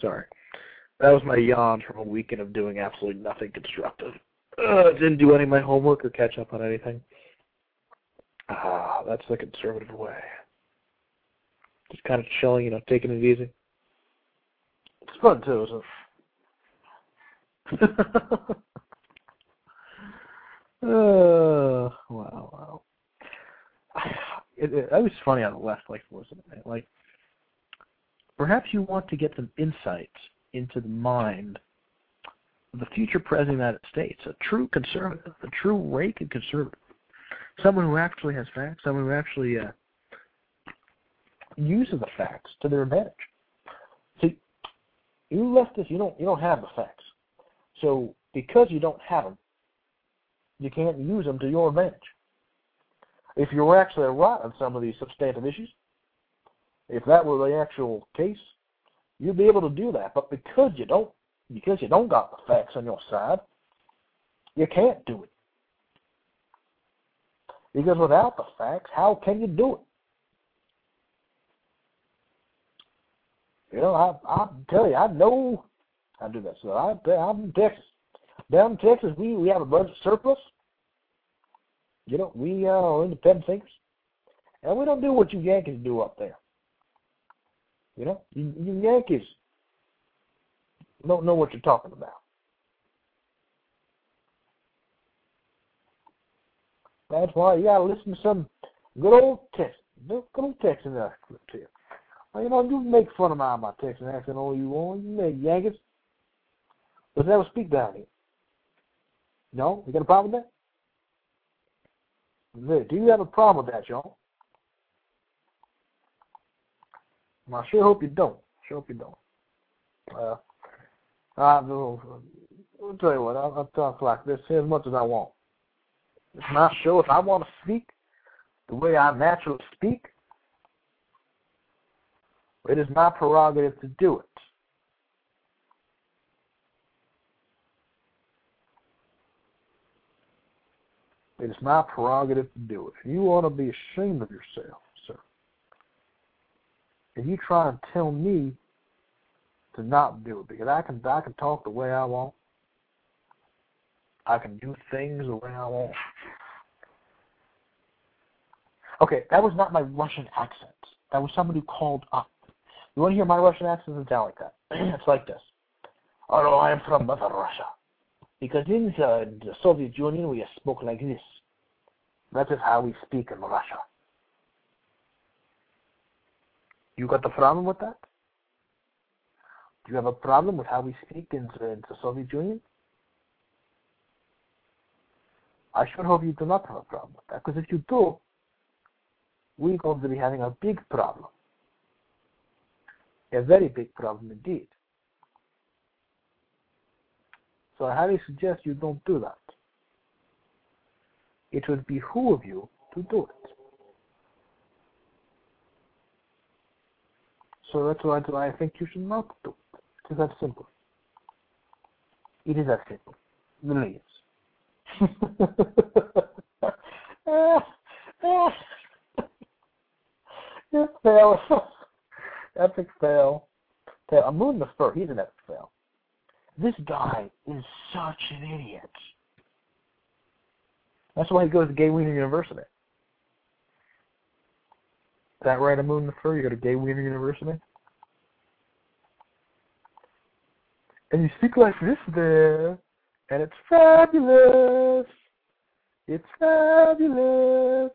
Sorry. That was my yawn from a weekend of doing absolutely nothing constructive. Uh, didn't do any of my homework or catch up on anything. Ah, that's the conservative way. Just kind of chilling, you know, taking it easy. It's fun too, isn't it? uh, wow, wow. It, it, it was funny on the left, like, wasn't it? Like, perhaps you want to get some insights into the mind of the future president of the United States, a true conservative, a true Reagan conservative someone who actually has facts, someone who actually uh, uses the facts to their advantage. See, you leftists, you don't you don't have the facts. So because you don't have them, you can't use them to your advantage. If you were actually right on some of these substantive issues, if that were the actual case, you'd be able to do that. But because you don't, because you don't got the facts on your side, you can't do it. Because without the facts, how can you do it? You know, I I tell you, I know I do that. So I I'm in Texas. Down in Texas, we we have a budget surplus. You know, we uh, are independent thinkers, and we don't do what you Yankees do up there. You know, you, you Yankees don't know what you're talking about. That's why you gotta listen to some good old Texan, good old Texan accent. Well, you know, you make fun of my my Texan accent all you want. You make Yankees, but never speak down here. No, you got a problem with that? Do you have a problem with that, y'all? I sure hope you don't. Sure hope you don't. Uh, I will. I'll tell you what. I'll, I'll talk like this as much as I want. It's my show. If I want to speak the way I naturally speak, it is my prerogative to do it. It is my prerogative to do it. You want to be ashamed of yourself, sir, if you try and tell me to not do it, because I can I can talk the way I want, I can do things the way I want. Okay, that was not my Russian accent. That was somebody who called up. You want to hear my Russian accent? It's sound like that. it's like this. Oh, no, I am from Mother Russia. Because in the, the Soviet Union, we spoke like this. That is how we speak in Russia. You got the problem with that? Do you have a problem with how we speak in, in the Soviet Union? I sure hope you do not have a problem with that, because if you do, we're going to be having a big problem. A very big problem indeed. So I highly suggest you don't do that. It would behoove you to do it. So that's why I think you should not do it. It is that simple. It is that simple. Really fail. epic fail. I'm moving the fur. He's an epic fail. This guy is such an idiot. That's why he goes to Gay Wiener University. Is that right, I'm the fur? You go to Gay Wiener University? And you speak like this there, and it's fabulous. It's fabulous.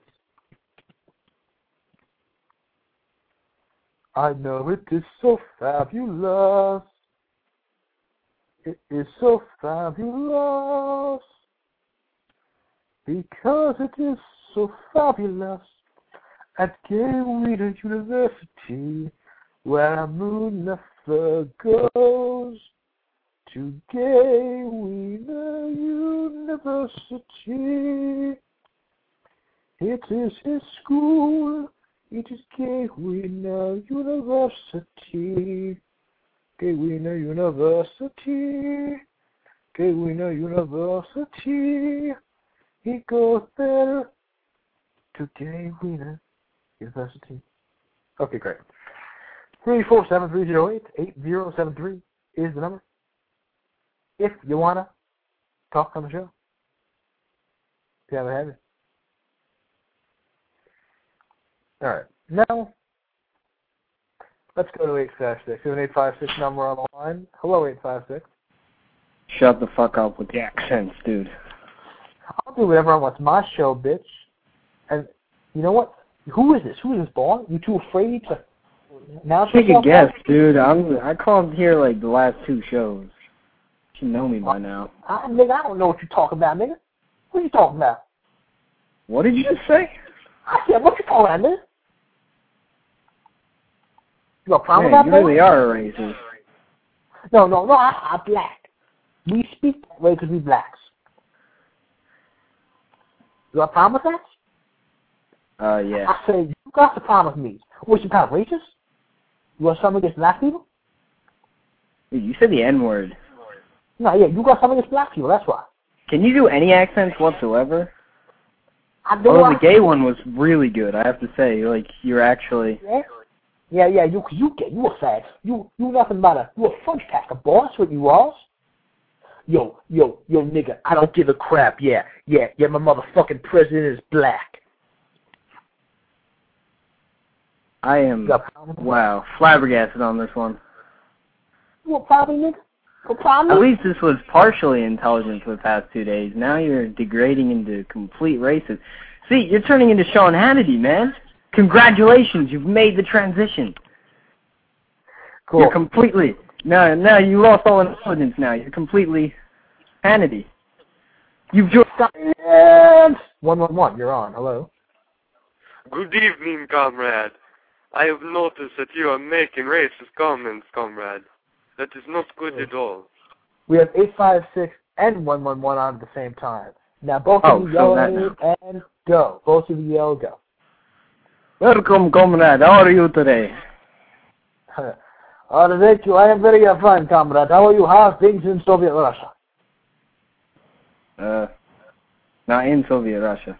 I know it is so fabulous. It is so fabulous. Because it is so fabulous. At Wiener University, where moon never goes to Gay Wiener University. It is his school it is Gay Wiener University. Gay Wiener University. Gay Wiener University. He goes there to Gay Wiener University. Okay, great. 347-308-8073 is the number. If you want to talk on the show. If you haven't had it. All right. Now, let's go to 856. We have an 856 number on the line. Hello, 856. Shut the fuck up with the accents, dude. I'll do whatever I want. It's my show, bitch. And you know what? Who is this? Who is this boy? You too afraid to now Take a guess, dude. I'm I called here like the last two shows. You know me by now. I, nigga, I don't know what you're talking about, nigga. What are you talking about? What did you just say? I said, what you talking about, nigga? You got a problem with that? you really are a racist. No, no, no. I, I'm black. We speak that way because we blacks. You got a problem with that? Uh, yeah. I said, you got the problem with me. What, you kind of racist? You got something against black people? You said the N-word. No, yeah, you got something against black people, that's why. Can you do any accents whatsoever? I do Although I, the gay one was really good, I have to say. Like, you're actually... Yeah, yeah, yeah you, you get, you a fag. You, you nothing but a, you a fudge packer, boss, what you are. Yo, yo, yo, nigga, I don't give a crap. Yeah, yeah, yeah, my motherfucking president is black. I am, wow, flabbergasted on this one. You a problem, nigga? A problem? At least this was partially intelligent for the past two days. Now you're degrading into complete racist. See, you're turning into Sean Hannity, man. Congratulations, you've made the transition. Cool. You're completely, no, no, you lost all intelligence now. You're completely Hannity. You've just... And 111, you're on. Hello. Good evening, comrade. I have noticed that you are making racist comments, comrade. That is not good at all. We have 856 and 111 on at the same time. Now both Oh, of you so yell that and go. Both of you yell go. Welcome, comrade. How are you today? Uh, thank you. I am very uh, fine, comrade. How are you? How are things in Soviet Russia? Uh, not in Soviet Russia.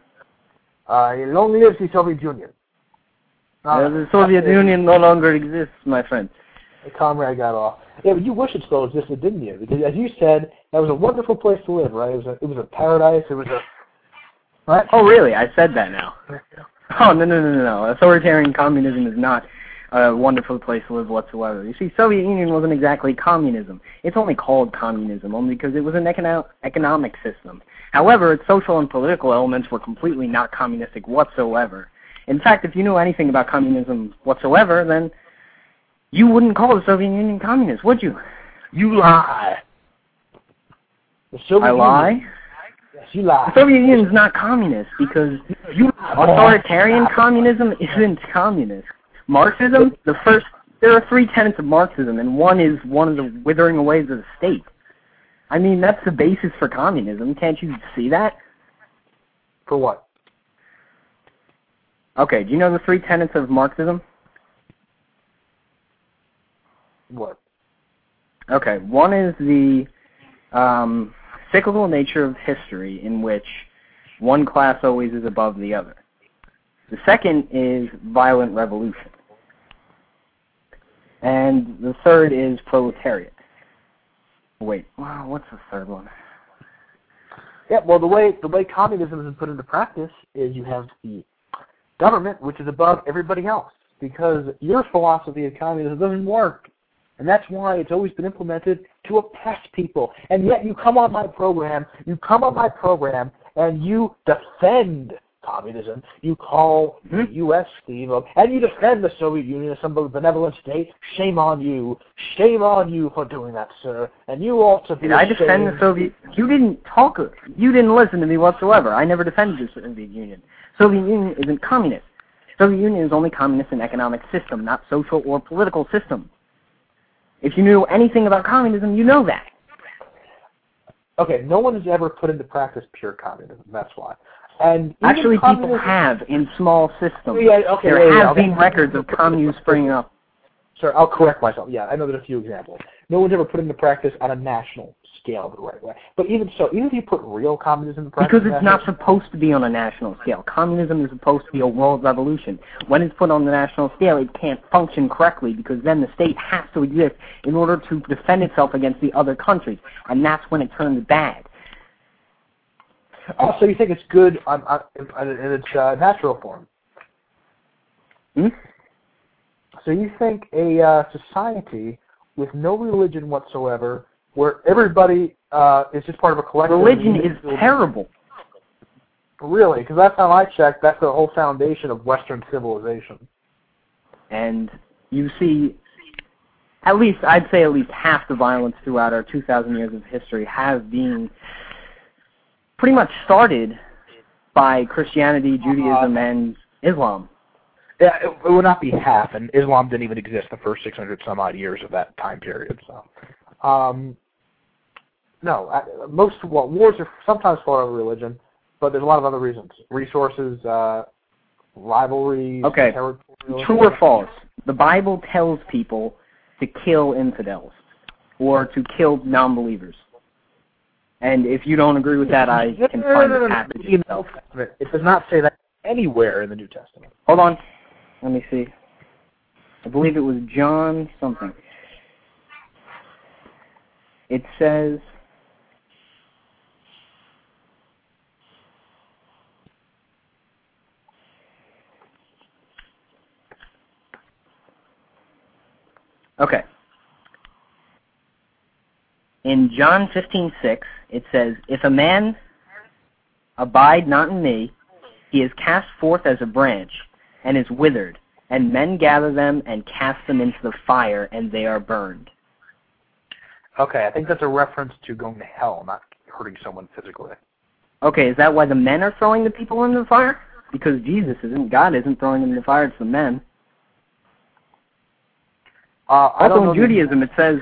Uh, long live the Soviet Union. Uh, the Soviet Union no longer exists, my friend. Comrade got off. Yeah, but you wish it still existed, didn't you? Because as you said, that was a wonderful place to live, right? It was a, it was a paradise. It was a right. Oh, really? I said that now. Oh, no, no, no, no, no. Authoritarian communism is not a wonderful place to live whatsoever. You see, Soviet Union wasn't exactly communism. It's only called communism only because it was an econo economic system. However, its social and political elements were completely not communistic whatsoever. In fact, if you knew anything about communism whatsoever, then You wouldn't call the Soviet Union communist, would you? You lie. The Soviet I lie? Union, yes, you lie. The Soviet Union is not communist because You authoritarian communism isn't communist. Marxism, the first, there are three tenets of Marxism, and one is one of the withering away of the state. I mean, that's the basis for communism. Can't you see that? For what? Okay, do you know the three tenets of Marxism? Okay, one is the um, cyclical nature of history in which one class always is above the other. The second is violent revolution. And the third is proletariat. Wait, wow, what's the third one? Yeah, well, the way the way communism is put into practice is you have the government, which is above everybody else, because your philosophy of communism doesn't work, and that's why it's always been implemented to oppress people. And yet, you come on my program, you come on my program, and you defend communism. You call the hmm? U.S. Steve up, and you defend the Soviet Union as some benevolent state. Shame on you! Shame on you for doing that, sir. And you ought to be. Did I defend the. Soviet? You didn't talk. You didn't listen to me whatsoever. I never defended the Soviet Union. Soviet Union isn't communist. Soviet Union is only communist in economic system, not social or political system. If you knew anything about communism, you know that. Okay, no one has ever put into practice pure communism. That's why. And Actually, people have in small systems. Yeah, okay, there yeah, yeah, have okay. been records of communes springing up. Sir, I'll correct myself. Yeah, I know there's a few examples. No one's ever put into practice on a national scale the right way. But even so, even if you put real communism practice, Because it's not supposed to be on a national scale. Communism is supposed to be a world revolution. When it's put on the national scale, it can't function correctly because then the state has to exist in order to defend itself against the other countries, and that's when it turns bad. Oh, so you think it's good on, on, in, in its uh, natural form? Hmm? So you think a uh, society with no religion whatsoever, where everybody uh, is just part of a collective. Religion is terrible. Really, because last time I checked, that's the whole foundation of Western civilization. And you see, at least, I'd say at least half the violence throughout our 2,000 years of history have been pretty much started by Christianity, Judaism, and Islam. Yeah, it, it would not be half, and Islam didn't even exist the first 600 some odd years of that time period. So, um, no, I, most well, wars are sometimes fought over religion, but there's a lot of other reasons: resources, uh, rivalries, Okay. True or false? The Bible tells people to kill infidels or to kill non-believers. And if you don't agree with that, I can find the passage itself. It does not say that anywhere in the New Testament. Hold on. Let me see. I believe it was John something. It says Okay. In John 15:6, it says, "If a man abide not in me, he is cast forth as a branch and is withered, and men gather them and cast them into the fire, and they are burned." Okay, I think that's a reference to going to hell, not hurting someone physically. Okay, is that why the men are throwing the people into the fire? Because Jesus isn't. God isn't throwing them in the fire. It's the men. Uh, Also in Judaism, it says,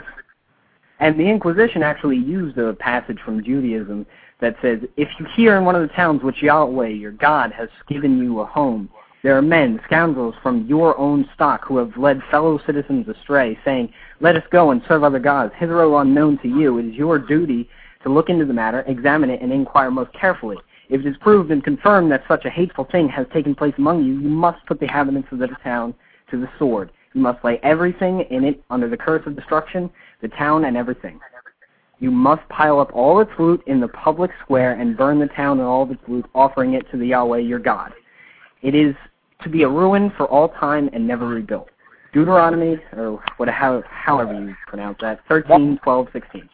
and the Inquisition actually used a passage from Judaism that says, if you hear in one of the towns which Yahweh, your God, has given you a home, there are men, scoundrels from your own stock, who have led fellow citizens astray, saying, Let us go and serve other gods, hitherto unknown to you. It is your duty to look into the matter, examine it, and inquire most carefully. If it is proved and confirmed that such a hateful thing has taken place among you, you must put the inhabitants of the town to the sword. You must lay everything in it under the curse of destruction, the town and everything. You must pile up all its loot in the public square and burn the town and all of its loot, offering it to the Yahweh your God. It is to be a ruin for all time and never rebuilt. Deuteronomy, or what, how, however you pronounce that, 13, 12, 16.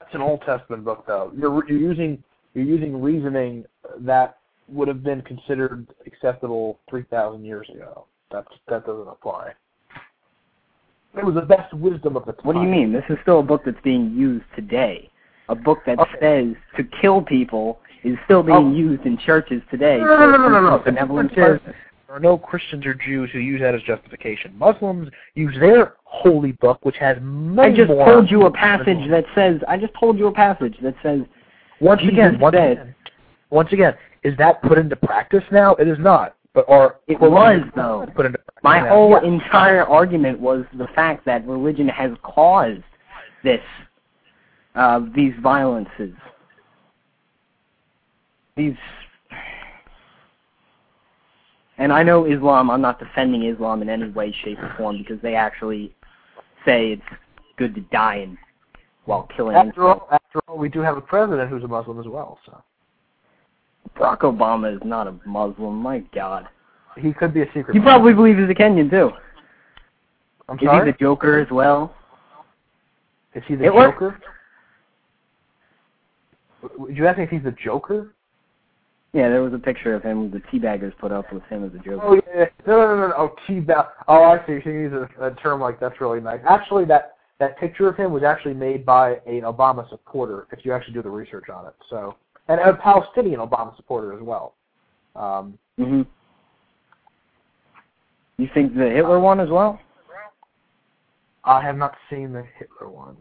That's an Old Testament book, though. You're you're using you're using reasoning that would have been considered acceptable three thousand years ago. That that doesn't apply. It was the best wisdom of the time. What do you mean? This is still a book that's being used today. A book that Okay. says to kill people is still being Oh. used in churches today. No, no, no, no, no, no. The benevolent there are no Christians or Jews who use that as justification. Muslims use their holy book, which has I just more. told you a passage that says. I just told you a passage that says. Once Jesus again, once said- again, once again, is that put into practice now? It is not. But or It was though. put into My now. whole Yes. entire argument was the fact that religion has caused this, uh, these violences, these. And I know Islam. I'm not defending Islam in any way, shape, or form because they actually say it's good to die in while killing. After all, after all, we do have a president who's a Muslim as well. So Barack Obama is not a Muslim. My God, he could be a secret. he probably believes he's a Kenyan too. I'm Is he the Joker as well? Is he the? Joker? Did you ask me if he's the Joker? Yeah, there was a picture of him. The teabaggers put up with him as a Joker. Oh yeah, no, no, no, no. Oh, T-Bow. Oh, I see. You use a, a term like that's really nice. Actually, that that picture of him was actually made by an Obama supporter. If you actually do the research on it, so and a Palestinian Obama supporter as well. Um, hmm You think the Hitler one as well? I have not seen the Hitler one.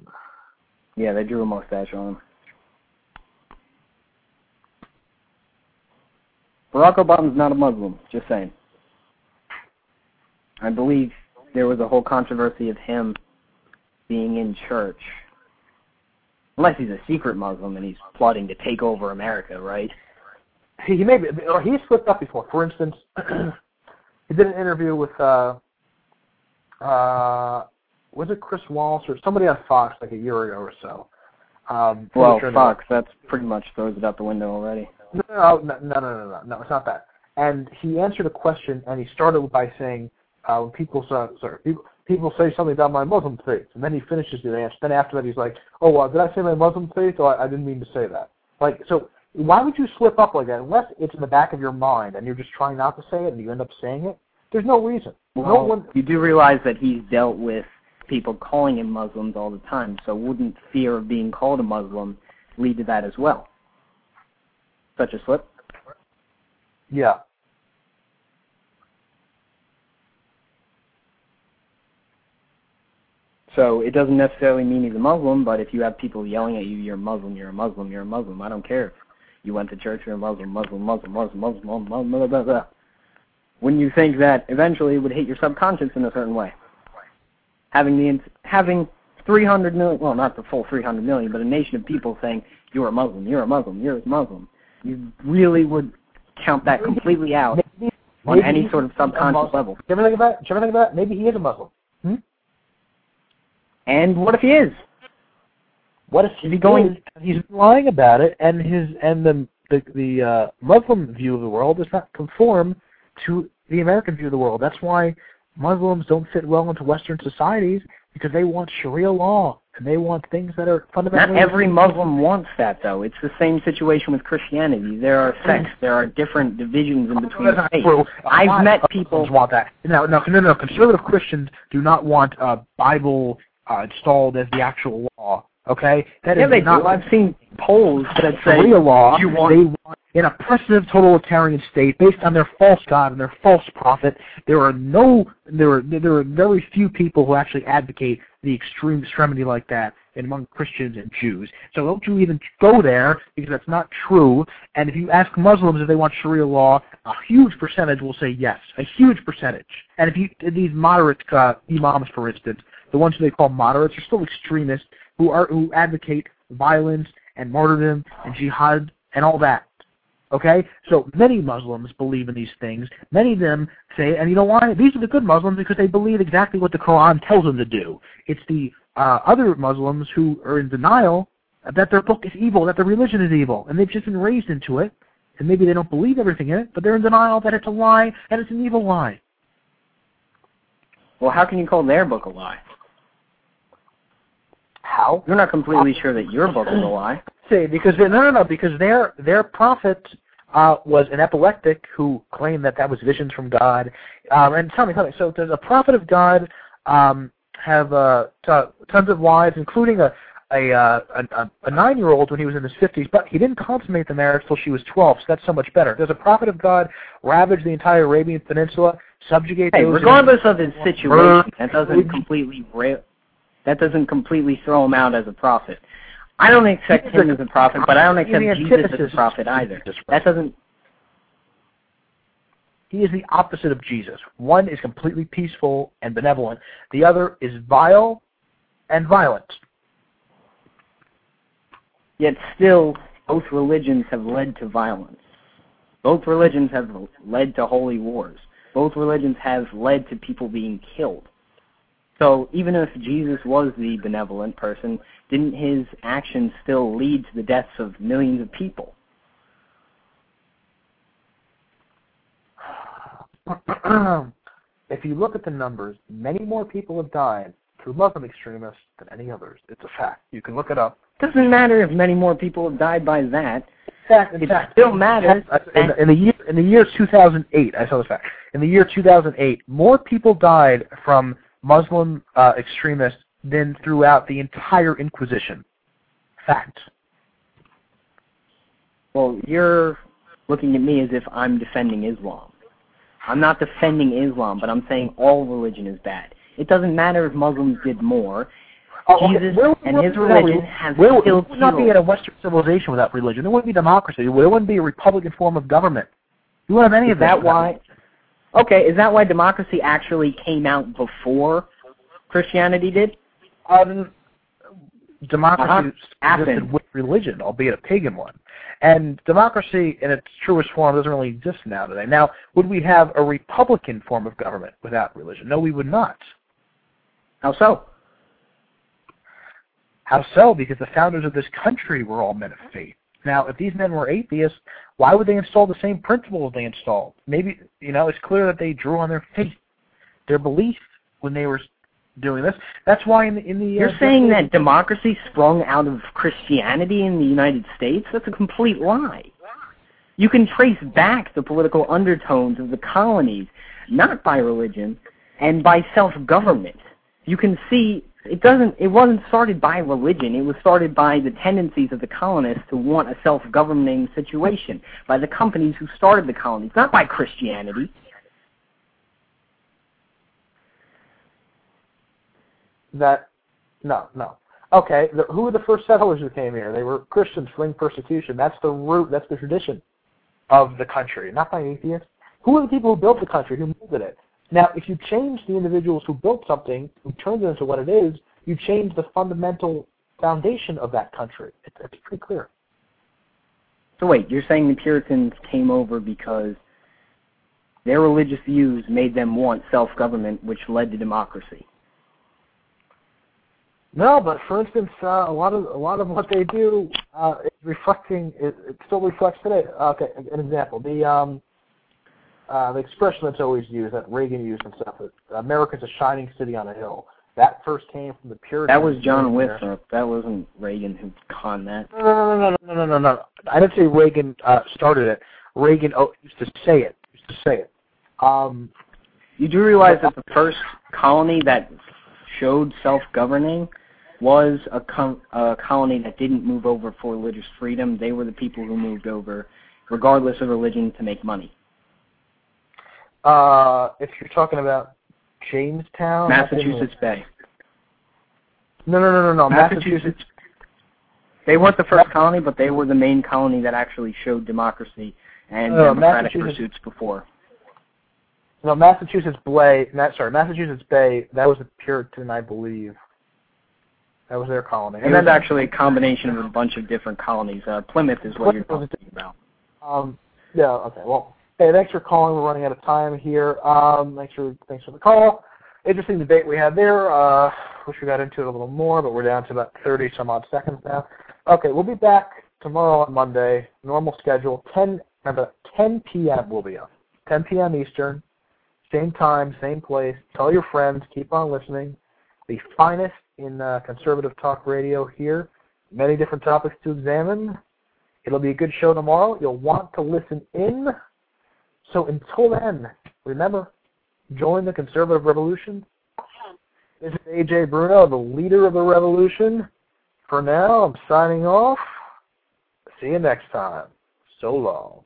Yeah, they drew a mustache on him. Barack Obama's not a Muslim, just saying. I believe there was a whole controversy of him being in church. Unless he's a secret Muslim and he's plotting to take over America, right? He, he may be, or he's slipped up before. For instance, he did an interview with uh, uh, was it Chris Wallace or somebody on Fox like a year ago or so. Um, Well, sure that- Fox, that's pretty much throws it out the window already. No, no, no, no, no, no, no, it's not that. And he answered a question, and he started by saying, uh, when people say, sorry, people, people say something about my Muslim faith, and then he finishes the answer. Then after that, he's like, oh, well, did I say my Muslim faith? Or I, I didn't mean to say that. Like, so why would you slip up like that unless it's in the back of your mind and you're just trying not to say it and you end up saying it? There's no reason. Well, no one. you do realize that he's dealt with people calling him Muslims all the time, so wouldn't fear of being called a Muslim lead to that as well? Such a slip? Yeah. So it doesn't necessarily mean he's a Muslim, but if you have people yelling at you, you're a Muslim, you're a Muslim, you're a Muslim, I don't care if you went to church, you're a Muslim, Muslim, Muslim, Muslim, Muslim, Muslim, Muslim, blah, blah, blah. Wouldn't you think that eventually it would hit your subconscious in a certain way? Having the having 300 million, well, not the full 300 million, but a nation of people saying you're a Muslim, you're a Muslim, you're a Muslim, you really would count that completely out Maybe, on any sort of subconscious level. Do you ever think about? Do you ever think about? Maybe he is a Muslim. Hmm? And what if he is? What if he's he going- is, He's lying about it, and his and the the the uh, Muslim view of the world does not conform to the American view of the world. That's why Muslims don't fit well into Western societies because they want Sharia law and they want things that are fundamentally. Not every Muslim wants that, though. It's the same situation with Christianity. There are sects. There are different divisions in between not faiths. I've met people- Muslims want that. No, no, no, no. Conservative Christians do not want uh, Bible uh, installed as the actual law. Okay, that Yeah, is they not do. I've seen polls that say Sharia law, you want- they want an oppressive totalitarian state based on their false god and their false prophet. There are no, there are there are very few people who actually advocate the extreme extremity like that among Christians and Jews. So don't you even go there because that's not true. And if you ask Muslims if they want Sharia law, a huge percentage will say yes, a huge percentage. And if you these moderate uh, imams, for instance, the ones who they call moderates are still extremists who are who advocate violence and martyrdom and jihad and all that. Okay? So many Muslims believe in these things. Many of them say, and you know why? These are the good Muslims because they believe exactly what the Quran tells them to do. It's the uh, other Muslims who are in denial that their book is evil, that their religion is evil, and they've just been raised into it. And maybe they don't believe everything in it, but they're in denial that it's a lie and it's an evil lie. Well, how can you call their book a lie? How? You're not completely sure that your book is a lie. See, because no, no, no, because their their prophet uh, was an epileptic who claimed that that was visions from God. Um, and tell me, tell me, so does a prophet of God um, have uh, t- tons of wives, including a a, uh, a, a nine-year-old when he was in his 50s, but he didn't consummate the marriage till she was 12, so that's so much better. Does a prophet of God ravage the entire Arabian Peninsula, subjugate Hey, those? regardless of his situation, that doesn't completely ra- that doesn't completely throw him out as a prophet. I don't accept him as a prophet, but I don't accept Jesus as a prophet either. That doesn't. He is the opposite of Jesus. One is completely peaceful and benevolent. The other is vile and violent. Yet still, both religions have led to violence. Both religions have led to holy wars. Both religions have led to people being killed. So even if Jesus was the benevolent person, didn't his actions still lead to the deaths of millions of people? if you look at the numbers, many more people have died through Muslim extremists than any others. It's a fact. You can look it up. Doesn't matter if many more people have died by that. Fact, It fact, still matters. In, in the year in the year 2008, I saw this fact. In the year 2008, more people died from Muslim uh, extremists than throughout the entire Inquisition. Fact. Well, you're looking at me as if I'm defending Islam. I'm not defending Islam, but I'm saying all religion is bad. It doesn't matter if Muslims did more. Oh, okay. Jesus Where and we his religion re- has where, still would not be in a Western civilization without religion. There wouldn't be democracy. There wouldn't be a republican form of government. You wouldn't have any Is of that that. why? Okay, is that why democracy actually came out before Christianity did? Um, democracy Uh-huh. existed Happened. with religion, albeit a pagan one. And democracy in its truest form doesn't really exist now today. Now, would we have a republican form of government without religion? No, we would not. How so? How so? Because the founders of this country were all men of faith. Now, if these men were atheists, why would they install the same principles they installed? Maybe, you know, it's clear that they drew on their faith, their belief when they were doing this. That's why in the, in the You're uh, saying that democracy sprung out of Christianity in the United States? That's a complete lie. You can trace back the political undertones of the colonies, not by religion, and by self-government. You can see it doesn't it wasn't started by religion. It was started by the tendencies of the colonists to want a self-governing situation, by the companies who started the colonies, not by Christianity. that no, no. Okay, the, who were the first settlers who came here? They were Christians fleeing persecution. That's the root. That's the tradition of the country, not by atheists. Who were the people who built the country? Who molded it? Now, if you change the individuals who built something, who turned it into what it is, you change the fundamental foundation of that country. It's, it's pretty clear. So wait, you're saying the Puritans came over because their religious views made them want self-government, which led to democracy. No, but for instance, uh, a lot of a lot of what they do uh, is reflecting. It, it still reflects today. Okay, an example: the um, uh, the expression that's always used that Reagan used and stuff. That America's a shining city on a hill. That first came from the Puritans. That was John Winthrop. That wasn't Reagan who conned that. No, no, no, no, no, no, no, no. I didn't say Reagan uh, started it. Reagan oh, used to say it. Used to say it. Um, You do realize that the first colony that showed self-governing was a, com- a colony that didn't move over for religious freedom. They were the people who moved over, regardless of religion, to make money. Uh, if you're talking about Jamestown, that's in the- Massachusetts Bay. No, no, no, no, no. Massachusetts. Massachusetts. They weren't the first colony, but they were the main colony that actually showed democracy and Uh, democratic pursuits before. No, Massachusetts Bay. Sorry, Massachusetts Bay. That was a Puritan, I believe. That was their colony. And that's actually a combination of a bunch of different colonies. Uh, Plymouth is what you're talking about. Um, yeah. Okay. Well, hey, thanks for calling. We're running out of time here. Um, thanks for thanks for the call. Interesting debate we had there. Uh, wish we got into it a little more, but we're down to about 30 some odd seconds now. Okay, we'll be back tomorrow on Monday. Normal schedule. 10. Remember, 10 p.m. we'll be up. 10 p.m. Eastern. Same time, same place. Tell your friends. Keep on listening. The finest in uh, conservative talk radio here. Many different topics to examine. It'll be a good show tomorrow. You'll want to listen in. So until then, remember, join the conservative revolution. This is Ajay Bruno, the leader of the revolution. For now, I'm signing off. See you next time. So long.